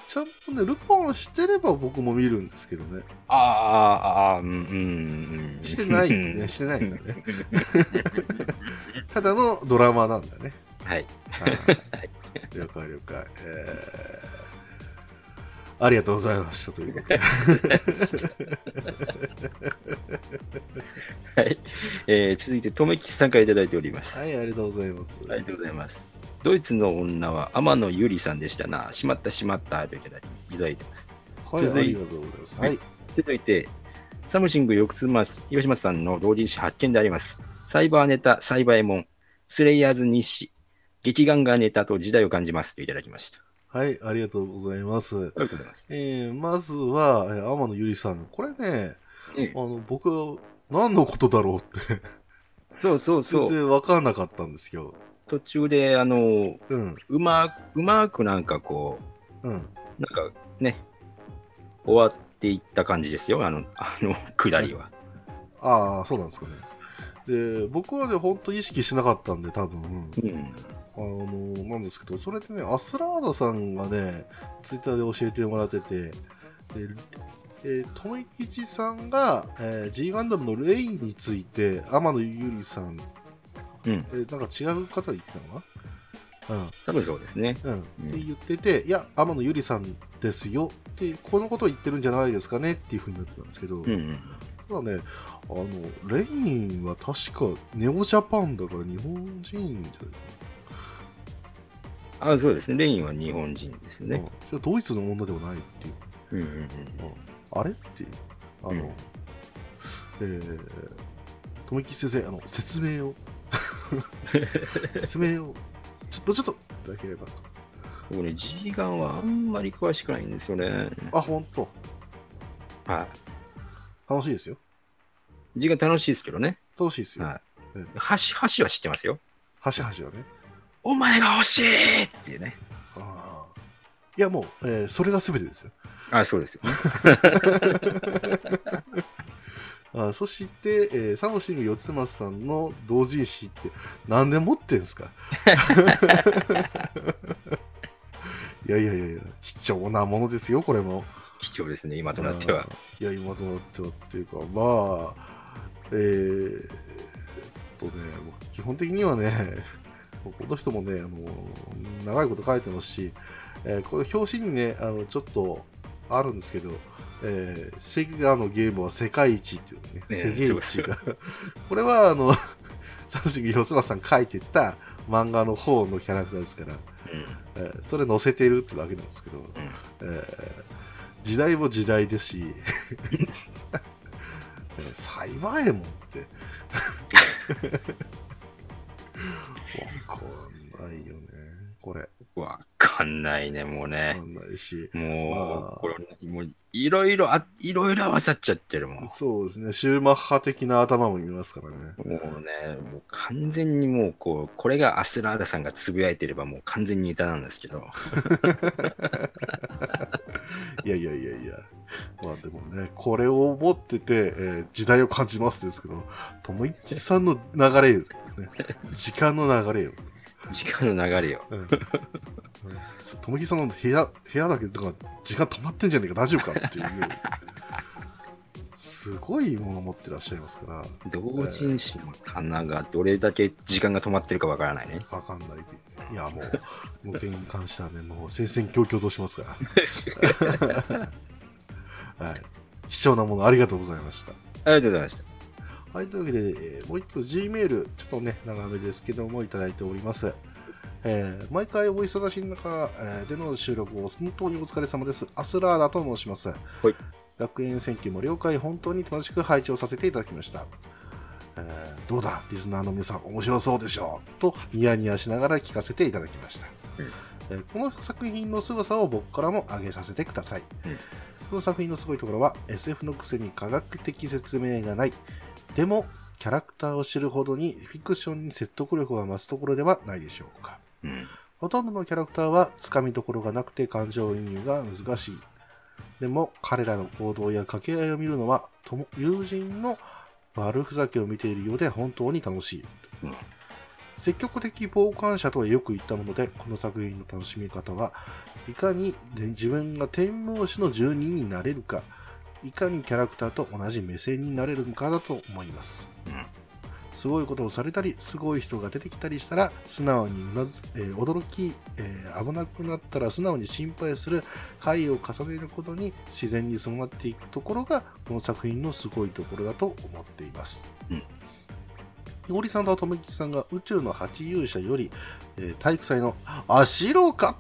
[SPEAKER 2] ちゃんとね、ルパンしてれば僕も見るんですけどね。
[SPEAKER 1] ああ、ああ、うん、うん、うん。
[SPEAKER 2] してないね。してないんだね。ただのドラマなんだね。
[SPEAKER 1] はい。
[SPEAKER 2] はい了解了解。えー、ありがとうございましたということで。
[SPEAKER 1] はい。えー続いて、とめきちさんからいただいております。
[SPEAKER 2] はい、ありがとうございます。
[SPEAKER 1] ありがとうございます。ドイツの女は天野ゆりさんでしたな。しまったしまったといただいていただいてます。
[SPEAKER 2] はい、
[SPEAKER 1] 続い
[SPEAKER 2] ありがとうございます。はい。
[SPEAKER 1] 続いて、サムシング翌津ます広島さんの同人誌発見であります。サイバーネタ、サイバーエモン、スレイヤーズ日誌、劇画がネタと時代を感じますといただきました。
[SPEAKER 2] はい、ありがとうございます。
[SPEAKER 1] ありがとうございます。
[SPEAKER 2] えー、まずは、えー天野ゆりさん。これね、
[SPEAKER 1] ええ
[SPEAKER 2] あの、僕、何のことだろうって、
[SPEAKER 1] そうそう
[SPEAKER 2] 全
[SPEAKER 1] そう。
[SPEAKER 2] 然わからなかったんですよ。
[SPEAKER 1] 途中で、あの、
[SPEAKER 2] うん、
[SPEAKER 1] うまく、うまくなんかこ
[SPEAKER 2] うん。
[SPEAKER 1] う、なんかね、終わっていった感じですよ。あの、あの、下りは。
[SPEAKER 2] ああ、そうなんですかね。で、僕はね、ほんと意識しなかったんで、多分。
[SPEAKER 1] うん。
[SPEAKER 2] あの、なんですけど、それでね、アスラーダさんがね、ツイッターで教えてもらってて、で、えー、とめきちさんが、えー、G ガンダムのレインについて、天野ゆりさん、
[SPEAKER 1] うん。
[SPEAKER 2] えー、なんか違う方が言ってたのかな？
[SPEAKER 1] 多分そうですね。
[SPEAKER 2] うん。うん。って言ってて、いや、天野ゆりさんですよって、このことを言ってるんじゃないですかねっていうふうになってたんですけど、
[SPEAKER 1] うんうん。
[SPEAKER 2] ただね、あの、レインは確かネオジャパンだから日本人じゃ
[SPEAKER 1] あ、そうですね。レインは日本人ですね。
[SPEAKER 2] うんじゃあドイツの女ではないっていう。
[SPEAKER 1] うんうんうん。
[SPEAKER 2] あれ？っていう。あの、
[SPEAKER 1] うん
[SPEAKER 2] えー、富木先生、あの、説明を、説明を、ちょっと、ちょっと、いただければと。
[SPEAKER 1] 僕ね、G ガンはあんまり詳しくないんですよね。
[SPEAKER 2] あ、ほんと。
[SPEAKER 1] は
[SPEAKER 2] 楽しいですよ。
[SPEAKER 1] い。G ガン楽しいですけどね。
[SPEAKER 2] 楽しいですよ。
[SPEAKER 1] はい
[SPEAKER 2] うん。
[SPEAKER 1] 箸、箸は知ってますよ。
[SPEAKER 2] 端々はね。
[SPEAKER 1] お前が欲しいっていうね。
[SPEAKER 2] あーいや、もう、えーそれが全てですよ。
[SPEAKER 1] あ、そうですよね。
[SPEAKER 2] あそして、えーサムシング四つ松さんの同人誌って何で持ってんすか？いやいやいやいや、貴重なものですよ、これも。
[SPEAKER 1] 貴重ですね、今となっては。
[SPEAKER 2] いや、今となってはっていうか、まあ、えー、っとね、僕基本的にはね、この人もね、あの、長いこと書いてますし、えーこれ表紙にね、あの、ちょっとあるんですけど、えーセガのゲームは世界一っていうね、
[SPEAKER 1] ね
[SPEAKER 2] 世界一が、これはあの、サムシング吉松さん書いてた漫画の方のキャラクターですから、
[SPEAKER 1] うん。
[SPEAKER 2] えーそれ載せてるってだけなんですけど、えー時代も時代ですし、えーサイバーエモンって、わかんないよね、これ。
[SPEAKER 1] わかんないね、もう
[SPEAKER 2] わ
[SPEAKER 1] ね
[SPEAKER 2] か。んないし、
[SPEAKER 1] もう、
[SPEAKER 2] まあ
[SPEAKER 1] これ、もう、いろいろあ、いろいろ合わさっちゃってるもん。
[SPEAKER 2] そうですね、シューマッハ的な頭も見ますからね。
[SPEAKER 1] もうね、もう完全にもう、こう、これがアスラーダさんがつぶやいてればもう完全にネタなんですけど。
[SPEAKER 2] いやいやいやいや。まあでもね、これを持ってて、えー時代を感じますですけど、ともいちさんの流れです。時間の流れよ。
[SPEAKER 1] 時間の流れよ。
[SPEAKER 2] うん。ともきさんの部屋、部屋だけとか、時間止まってんじゃねえか、大丈夫かっていう。すごいもの持ってらっしゃいますから、
[SPEAKER 1] 同人誌の棚がどれだけ時間が止まってるかわからないね。
[SPEAKER 2] わかんない。いや、もう、模型に関してはね、もう戦々恐々としますから。はい。貴重なものありがとうございました。
[SPEAKER 1] ありがとうございました。
[SPEAKER 2] はい、というわけで、えーもう一つ G メール、ちょっとね、長めですけども、いただいております。えー毎回お忙しい中、えーでの収録を本当にお疲れ様です。アスラーダと申します。
[SPEAKER 1] い
[SPEAKER 2] 学園選挙も了解、本当に楽しく拝聴させていただきました。えーどうだ、リスナーの皆さん、面白そうでしょう？と、ニヤニヤしながら聞かせていただきました。
[SPEAKER 1] うん
[SPEAKER 2] えーこの作品の凄さを僕からも挙げさせてください。
[SPEAKER 1] うん
[SPEAKER 2] この作品のすごいところは SF のくせに科学的説明がない。でも、キャラクターを知るほどにフィクションに説得力が増すところではないでしょうか。
[SPEAKER 1] うん。
[SPEAKER 2] ほとんどのキャラクターはつかみどころがなくて感情移入が難しい。でも彼らの行動や掛け合いを見るのは友人の悪ふざけを見ているようで本当に楽しい。
[SPEAKER 1] うん
[SPEAKER 2] 積極的傍観者とはよく言ったもので、この作品の楽しみ方はいかにで自分が天文師の住人になれるか、いかにキャラクターと同じ目線になれるかだと思います。
[SPEAKER 1] うん
[SPEAKER 2] すごいことをされたり、すごい人が出てきたりしたら、素直にまず、えー驚き、えー危なくなったら素直に心配する回を重ねることに自然に染まっていくところが、この作品のすごいところだと思っています。
[SPEAKER 1] うん
[SPEAKER 2] ひごりさんととめきちさんが宇宙の八勇者より、えー体育祭のあ白かっ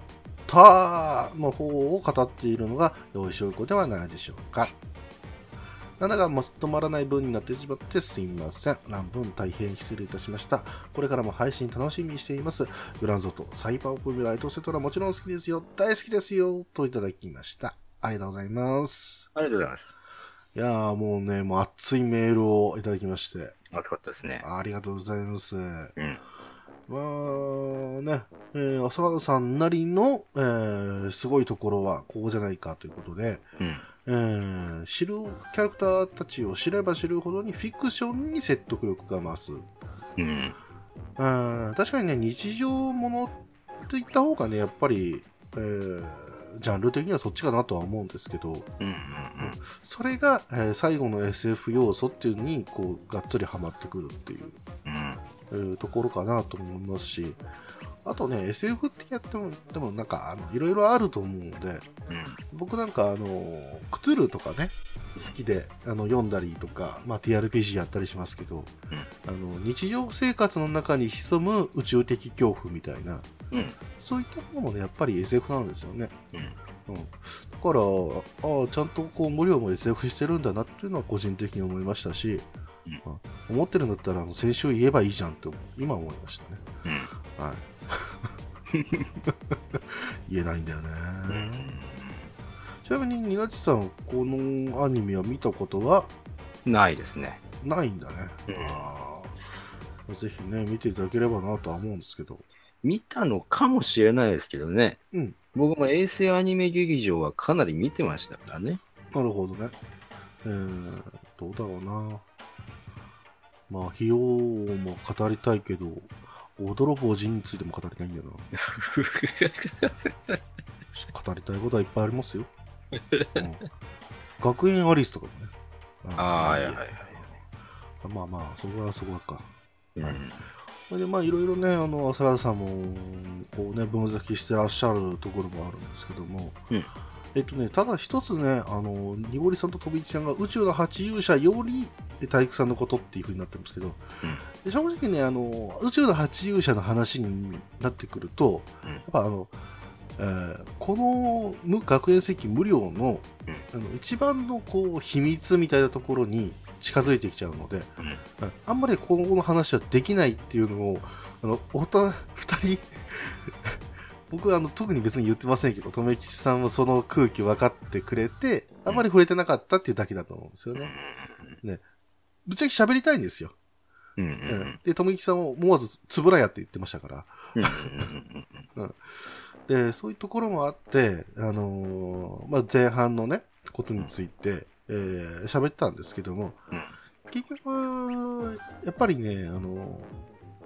[SPEAKER 2] たの方を語っているのが良い証拠ではないでしょうか。なんだかまとまらない文になってしまってすみません。乱文大変失礼いたしました。これからも配信楽しみにしています。グランゾとサイバーオブライトセトラもちろん好きですよ。大好きですよ。といただきました。ありがとうございます。
[SPEAKER 1] ありがとうございます。
[SPEAKER 2] いやーもうね、もう熱いメールをいただきまして、
[SPEAKER 1] 暑かったですね。
[SPEAKER 2] ありがとうございます。
[SPEAKER 1] うん。
[SPEAKER 2] まあね、えー、浅田さんなりの、えーすごいところはこうじゃないかということで、
[SPEAKER 1] うん。
[SPEAKER 2] えー知るキャラクターたちを知れば知るほどにフィクションに説得力が増す。
[SPEAKER 1] うん。
[SPEAKER 2] うん確かにね、日常ものといった方がね、やっぱり、えージャンル的にはそっちかなとは思うんですけど、
[SPEAKER 1] うん。うん。
[SPEAKER 2] それが、えー最後の SF 要素っていうのに、こう、がっつりハマってくるっていう。
[SPEAKER 1] うん。
[SPEAKER 2] えーところかなと思いますし、あとね、SF ってやっても、でもなんか、あの、いろいろあると思うので、
[SPEAKER 1] うん。
[SPEAKER 2] 僕なんか、あの、クトゥルーとかね、好きで、あの、読んだりとか、まあ、TRPG やったりしますけど、あの、日常生活の中に潜む宇宙的恐怖みたいな、
[SPEAKER 1] うん。
[SPEAKER 2] そういったものもね、やっぱり SF なんですよね。
[SPEAKER 1] うん。
[SPEAKER 2] うん、だから、ああ、ちゃんとこう無料も SF してるんだなっていうのは個人的に思いましたし、
[SPEAKER 1] うん
[SPEAKER 2] あ思ってるんだったら先週言えばいいじゃんって今思いましたね。
[SPEAKER 1] うん。
[SPEAKER 2] はい。言えないんだよね。ちなみに、ニナチさん、このアニメは見たことは？
[SPEAKER 1] ないですね。
[SPEAKER 2] ないんだね。
[SPEAKER 1] うん
[SPEAKER 2] あーぜひね、見ていただければなとは思うんですけど。
[SPEAKER 1] 見たのかもしれないですけどね。
[SPEAKER 2] うん。
[SPEAKER 1] 僕も衛星アニメ劇場はかなり見てましたからね。
[SPEAKER 2] なるほどね。えー、どうだろうな。まあ、費用も語りたいけど、驚くおじについても語りたいんだよな。語りたいことはいっぱいありますよ。うん、学園アリスとかもね。
[SPEAKER 1] ああ、はいはいはい。
[SPEAKER 2] まあまあ、そこはそこはか。
[SPEAKER 1] うん
[SPEAKER 2] それでまあいろいろね、あの、浅田さんも、こうね、分析してらっしゃるところもあるんですけども、
[SPEAKER 1] うん
[SPEAKER 2] えっとね、ただ一つね、あの、にごりさんと飛びちゃんが宇宙の八勇者より体育さんのことっていう風になってますけど、で正直ね、あの、宇宙の八勇者の話になってくると、
[SPEAKER 1] うん。
[SPEAKER 2] やっぱあの、えーこの無学園石無料の,、
[SPEAKER 1] うん。
[SPEAKER 2] あの一番のこう秘密みたいなところに近づいてきちゃうので、
[SPEAKER 1] うん。
[SPEAKER 2] うん。あんまり今後の話はできないっていうのをあのおた2人僕はあの特に別に言ってませんけど留吉さんもその空気分かってくれてあんまり触れてなかったっていうだけだと思うんですよね。ぶっちゃけ喋りたいんですよ。
[SPEAKER 1] うんう
[SPEAKER 2] うん。ん、で留吉さんも思わずつぶらやって言ってましたから。
[SPEAKER 1] うんうん
[SPEAKER 2] で、そういうところもあって、あのーまあ、前半のね、ことについて、えー喋ったんですけども、
[SPEAKER 1] うん。
[SPEAKER 2] 結局、やっぱりね、あの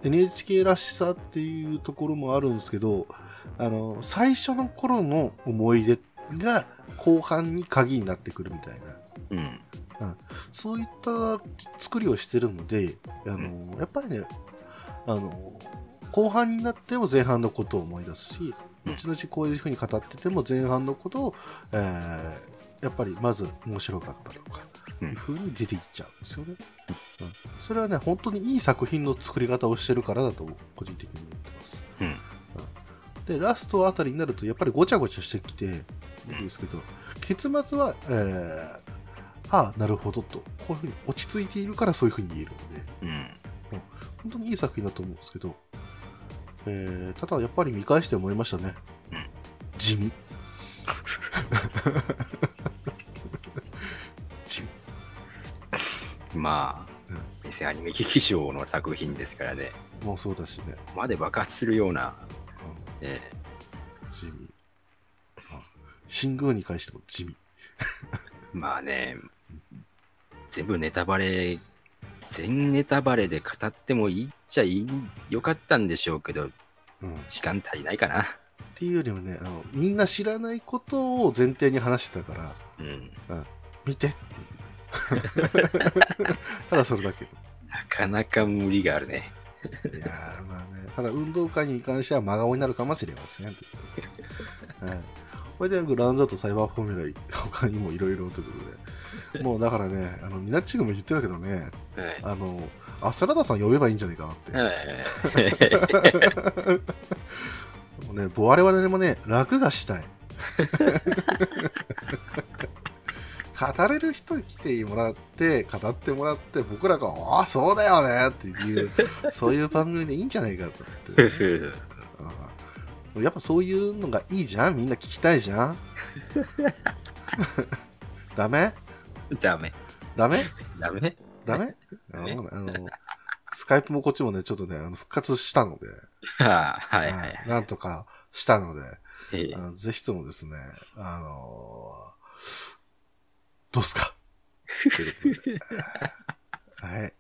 [SPEAKER 2] NHK らしさっていうところもあるんですけど、あの最初の頃の思い出が後半に鍵になってくるみたいな、
[SPEAKER 1] うん。
[SPEAKER 2] そういった作りをしてるので、あのやっぱりね、あの後半になっても前半のことを思い出すし、
[SPEAKER 1] うん。
[SPEAKER 2] 後々こういうふうに語ってても前半のことを、えーやっぱりまず面白かったとか、
[SPEAKER 1] うん。
[SPEAKER 2] いうふうに出ていっちゃうんですよね、うん。それはね、本当にいい作品の作り方をしてるからだと個人的に思ってます。
[SPEAKER 1] うん
[SPEAKER 2] で、ラストあたりになるとやっぱりごちゃごちゃしてきていいんですけど、結末は、えーああ、なるほどと、こういうふうに落ち着いているからそういうふうに言えるので、
[SPEAKER 1] うん
[SPEAKER 2] 本当にいい作品だと思うんですけど、えーただやっぱり見返して思いましたね。
[SPEAKER 1] うん
[SPEAKER 2] 地味。地味。
[SPEAKER 1] まあ、衛星アニメ劇場の作品ですからね、
[SPEAKER 2] もうそうだしね。
[SPEAKER 1] まで爆発するような、
[SPEAKER 2] うん
[SPEAKER 1] え
[SPEAKER 2] 地味。あ新宮に関しても地味。
[SPEAKER 1] ー まあね、全部ネタバレ、全ネタバレで語ってもいいっちゃいいよかったんでしょうけど、
[SPEAKER 2] うん、っ
[SPEAKER 1] 時間足りないかな。
[SPEAKER 2] ていうよりもねあの、みんな知らないことを前提に話してたから、
[SPEAKER 1] うん、
[SPEAKER 2] 見てっていう。ただそれだけ。
[SPEAKER 1] なかなか無理があるね。
[SPEAKER 2] いやーまあね、ただ運動会に関しては真顔になるかもしれません。はい。これでグランザとサイバーフォーミュラ他にもいろいろということで。もうだからね、あの、ニナッチグも言ってたけどね、
[SPEAKER 1] はい
[SPEAKER 2] あの、アスラダさん呼べばいいんじゃないかなって。
[SPEAKER 1] はい
[SPEAKER 2] もうね、我々もね、楽がしたい。語れる人に来てもらって、語ってもらって、僕らが、ああ、そうだよねっていう、そういう番組でいいんじゃないかと思って。やっぱそういうのがいいじゃんみんな聞きたいじゃん。ダメ？
[SPEAKER 1] ダメ。
[SPEAKER 2] ダメ？
[SPEAKER 1] ダメ？
[SPEAKER 2] ダメ？あ
[SPEAKER 1] ね
[SPEAKER 2] のあの、スカイプもこっちもね、ちょっとね、復活したので、
[SPEAKER 1] は あはいは
[SPEAKER 2] はい。いなんとかしたので、ぜひともですね、あのどうすか？はい。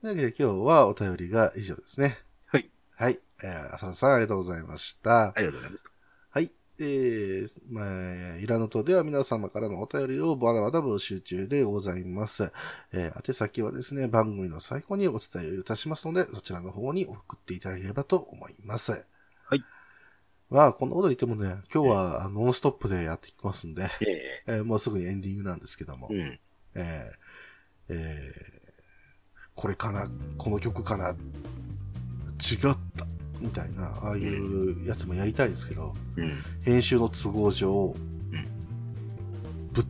[SPEAKER 2] というわけで今日はお便りが以上ですね。
[SPEAKER 1] はい。
[SPEAKER 2] はい。えー、浅田さんありがとうございました。
[SPEAKER 1] ありがとうございます。
[SPEAKER 2] はい。えー、まあ、イラノトでは皆様からのお便りをまだまだ募集中でございます。えー、宛先はですね、番組の最後にお伝えいたしますので、そちらの方に送っていただければと思います。
[SPEAKER 1] はい。
[SPEAKER 2] まあ、こんなこと言ってもね、今日はあノンストップでやっていきますんで、
[SPEAKER 1] ええ
[SPEAKER 2] えーもうすぐにエンディングなんですけども、
[SPEAKER 1] うん。
[SPEAKER 2] えーえーこれかなこの曲かな違ったみたいな、ああいうやつもやりたいんですけど、
[SPEAKER 1] うん。
[SPEAKER 2] 編集の都合上、ぶっ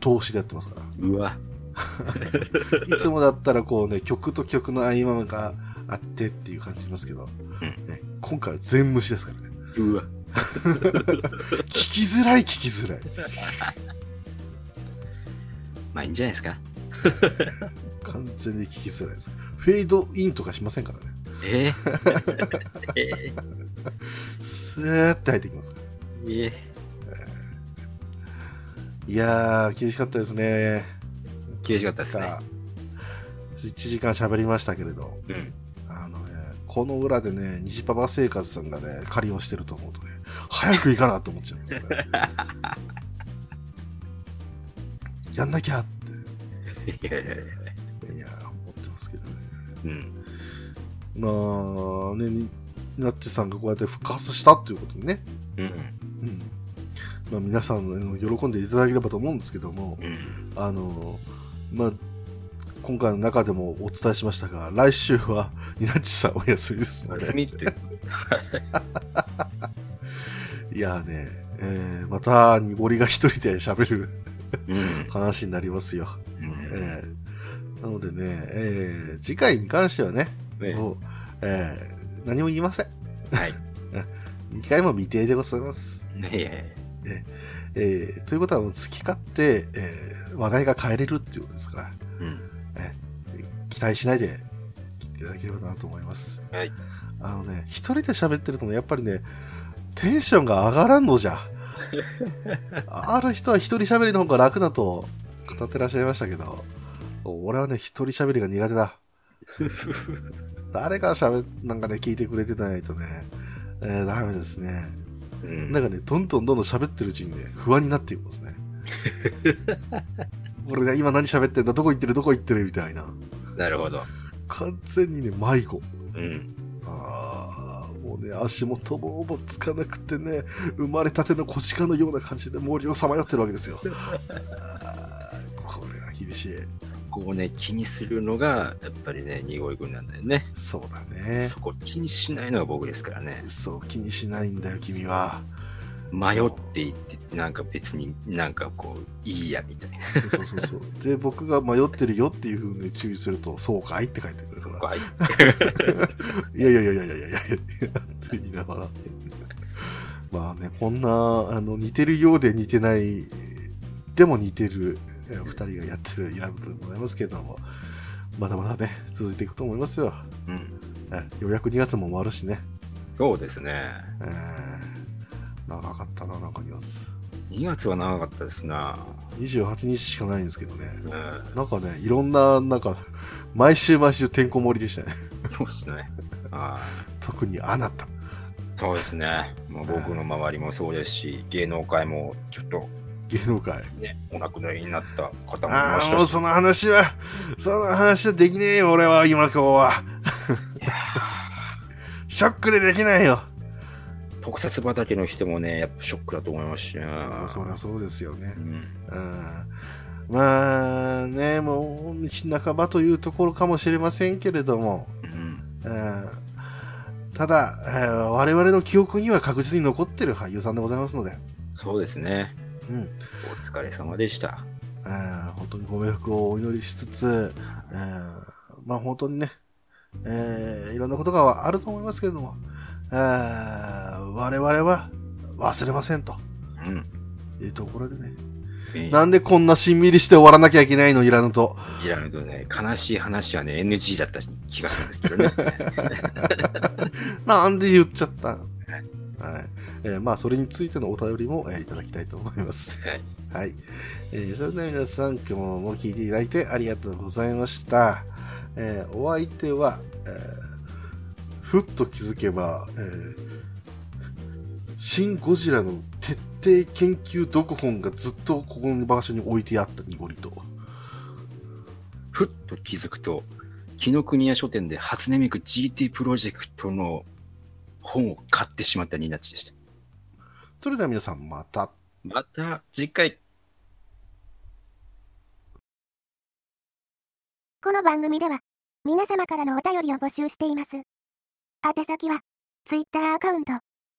[SPEAKER 2] 通しでやってますから。
[SPEAKER 1] うわ。
[SPEAKER 2] いつもだったらこうね、曲と曲の合間があってっていう感じしますけど、
[SPEAKER 1] うん
[SPEAKER 2] ね、今回は全無視ですからね。
[SPEAKER 1] うわ。
[SPEAKER 2] 聞きづらい聞きづらい。
[SPEAKER 1] まあいいんじゃないですか。
[SPEAKER 2] 完全に聞きづらいです。フェードインとかしませんからね。
[SPEAKER 1] えー、え
[SPEAKER 2] スーって入ってきますから。
[SPEAKER 1] ー、え
[SPEAKER 2] いやー、厳しかったですね。
[SPEAKER 1] ー、厳しかったですね。
[SPEAKER 2] さあ1時間喋りましたけれど、
[SPEAKER 1] うん。
[SPEAKER 2] この裏でね、虹パパ生活さんがね、借りをしてると思うとね、早く行かなと思っちゃうんですよね。やんなきゃって、
[SPEAKER 1] いやいやいや
[SPEAKER 2] いやー、思ってますけどね。
[SPEAKER 1] うん。
[SPEAKER 2] まあ、ね、になっちさんがこうやって復活したっていうことでね、
[SPEAKER 1] うん。
[SPEAKER 2] うん。まあ、皆さんの喜んでいただければと思うんですけども、
[SPEAKER 1] うん。
[SPEAKER 2] あの、まあ、今回の中でもお伝えしましたが、来週は、ニナッチさんお休みですので、
[SPEAKER 1] 休みって、
[SPEAKER 2] いやーね、えー、また、濁りが一人で喋る
[SPEAKER 1] うん。
[SPEAKER 2] 話になりますよ。
[SPEAKER 1] うん
[SPEAKER 2] えー、なのでね、えー、次回に関してはね、
[SPEAKER 1] ね
[SPEAKER 2] もう、えー、何も言いません。
[SPEAKER 1] はい。
[SPEAKER 2] 2回も未定でございます。
[SPEAKER 1] ねいやいや
[SPEAKER 2] えー、ということは、好き勝手、えー、話題が変えれるっていうことですから、
[SPEAKER 1] うん。
[SPEAKER 2] 期待しないで聞いていただければなと思います。
[SPEAKER 1] はい。
[SPEAKER 2] あのね、一人で喋ってるとね、やっぱりね、テンションが上がらんのじゃ。ある人は一人喋りの方が楽だと語ってらっしゃいましたけど、俺はね、一人喋りが苦手だ。誰か喋、なんかね、聞いてくれてないとね、えー、ダメですね。
[SPEAKER 1] うん
[SPEAKER 2] なんかね、どんどんどんどん喋ってるうちにね、不安になっていきますね。俺ね、今何喋ってんだどこ行ってるどこ行ってるみたいな。
[SPEAKER 1] なるほど。
[SPEAKER 2] 完全にね、迷子。
[SPEAKER 1] うん。
[SPEAKER 2] ああ、もうね、足元ももつかなくてね、生まれたての小鹿のような感じで森をさまよってるわけですよ。これは厳しい。
[SPEAKER 1] こうね、気にするのが、やっぱりね、濁い君なんだよね。
[SPEAKER 2] そうだね。
[SPEAKER 1] そこ気にしないのが僕ですからね。
[SPEAKER 2] そう、気にしないんだよ、君は。
[SPEAKER 1] 迷っていって、なんか別になんかこう、いいやみたいな。
[SPEAKER 2] そうそうそうそう。で、僕が迷ってるよっていうふうに注意すると、そうかいって書いてくるから。
[SPEAKER 1] はい。
[SPEAKER 2] いやいやいやいやいやいやいやって言いながら。まあね、こんな、あの、似てるようで似てない、でも似てる、えー二人がやってるイランドでございますけれども、まだまだね、続いていくと思いますよ。
[SPEAKER 1] うん。
[SPEAKER 2] えようやく2月も終わるしね。
[SPEAKER 1] そうですね。
[SPEAKER 2] えー長かったな、なんか2月。
[SPEAKER 1] 2月は長かったですな。
[SPEAKER 2] 28日しかないんですけどね。
[SPEAKER 1] うん。
[SPEAKER 2] なんかね、いろんな、なんか、毎週毎週てんこ盛りでしたね。
[SPEAKER 1] そうですね。あ
[SPEAKER 2] 特にあなた。
[SPEAKER 1] ーそうですね。もう僕の周りもそうですし、芸能界もちょっと
[SPEAKER 2] 芸能界。
[SPEAKER 1] ね、お亡くなりになった方もいましたし。
[SPEAKER 2] もうその話は、その話はできねえよ、俺は、今今日は。ショックでできないよ。
[SPEAKER 1] ー特撮畑の人もね、やっぱショックだと思いますしね。
[SPEAKER 2] そりゃそうですよね
[SPEAKER 1] う。ん。
[SPEAKER 2] うん。まあね、もう、道半ばというところかもしれませんけれども、
[SPEAKER 1] うん。
[SPEAKER 2] うんただ、えー我々の記憶には確実に残ってる俳優さんでございますので、
[SPEAKER 1] そうですね。
[SPEAKER 2] うん。
[SPEAKER 1] お疲れ様でした。
[SPEAKER 2] えー本当にご冥福をお祈りしつつ、えーまあ本当にね、えーいろんなことがあると思いますけれども、えー我々は忘れませんと
[SPEAKER 1] うん。
[SPEAKER 2] いうところでね、
[SPEAKER 1] えー
[SPEAKER 2] なんでこんなしんみりして終わらなきゃいけないの？いらぬと。
[SPEAKER 1] いらぬとね、悲しい話はね、NG だった気がするんですけどね。
[SPEAKER 2] なんで言っちゃった？はい。えーまあ、それについてのお便りも、えーいただきたいと思います。
[SPEAKER 1] はい。
[SPEAKER 2] はい。えーそれでは皆さん、今日も聞いていただいてありがとうございました。えーお相手は、えーふっと気づけば、えーシン・ゴジラの徹底研究読本がずっとここの場所に置いてあった濁りと。
[SPEAKER 1] ふっと気づくと、紀ノ国屋書店で初音ミク GT プロジェクトの本を買ってしまったニナッチでした。
[SPEAKER 2] それでは皆さんまた。
[SPEAKER 1] また次回。
[SPEAKER 3] この番組では、皆様からのお便りを募集しています。宛先は、ツイッターアカウント、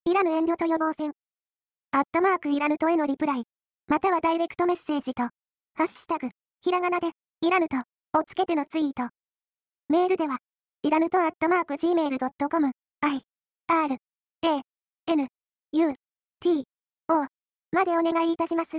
[SPEAKER 3] いらぬ遠慮と予防線、アットマークいらぬとへのリプライ、またはダイレクトメッセージと、ハッシュタグ、ひらがなで、いらぬと、をつけてのツイート。メールでは、いらぬとアットマーク gmail.com、i, r, a, n, u, t, o までお願いいたします。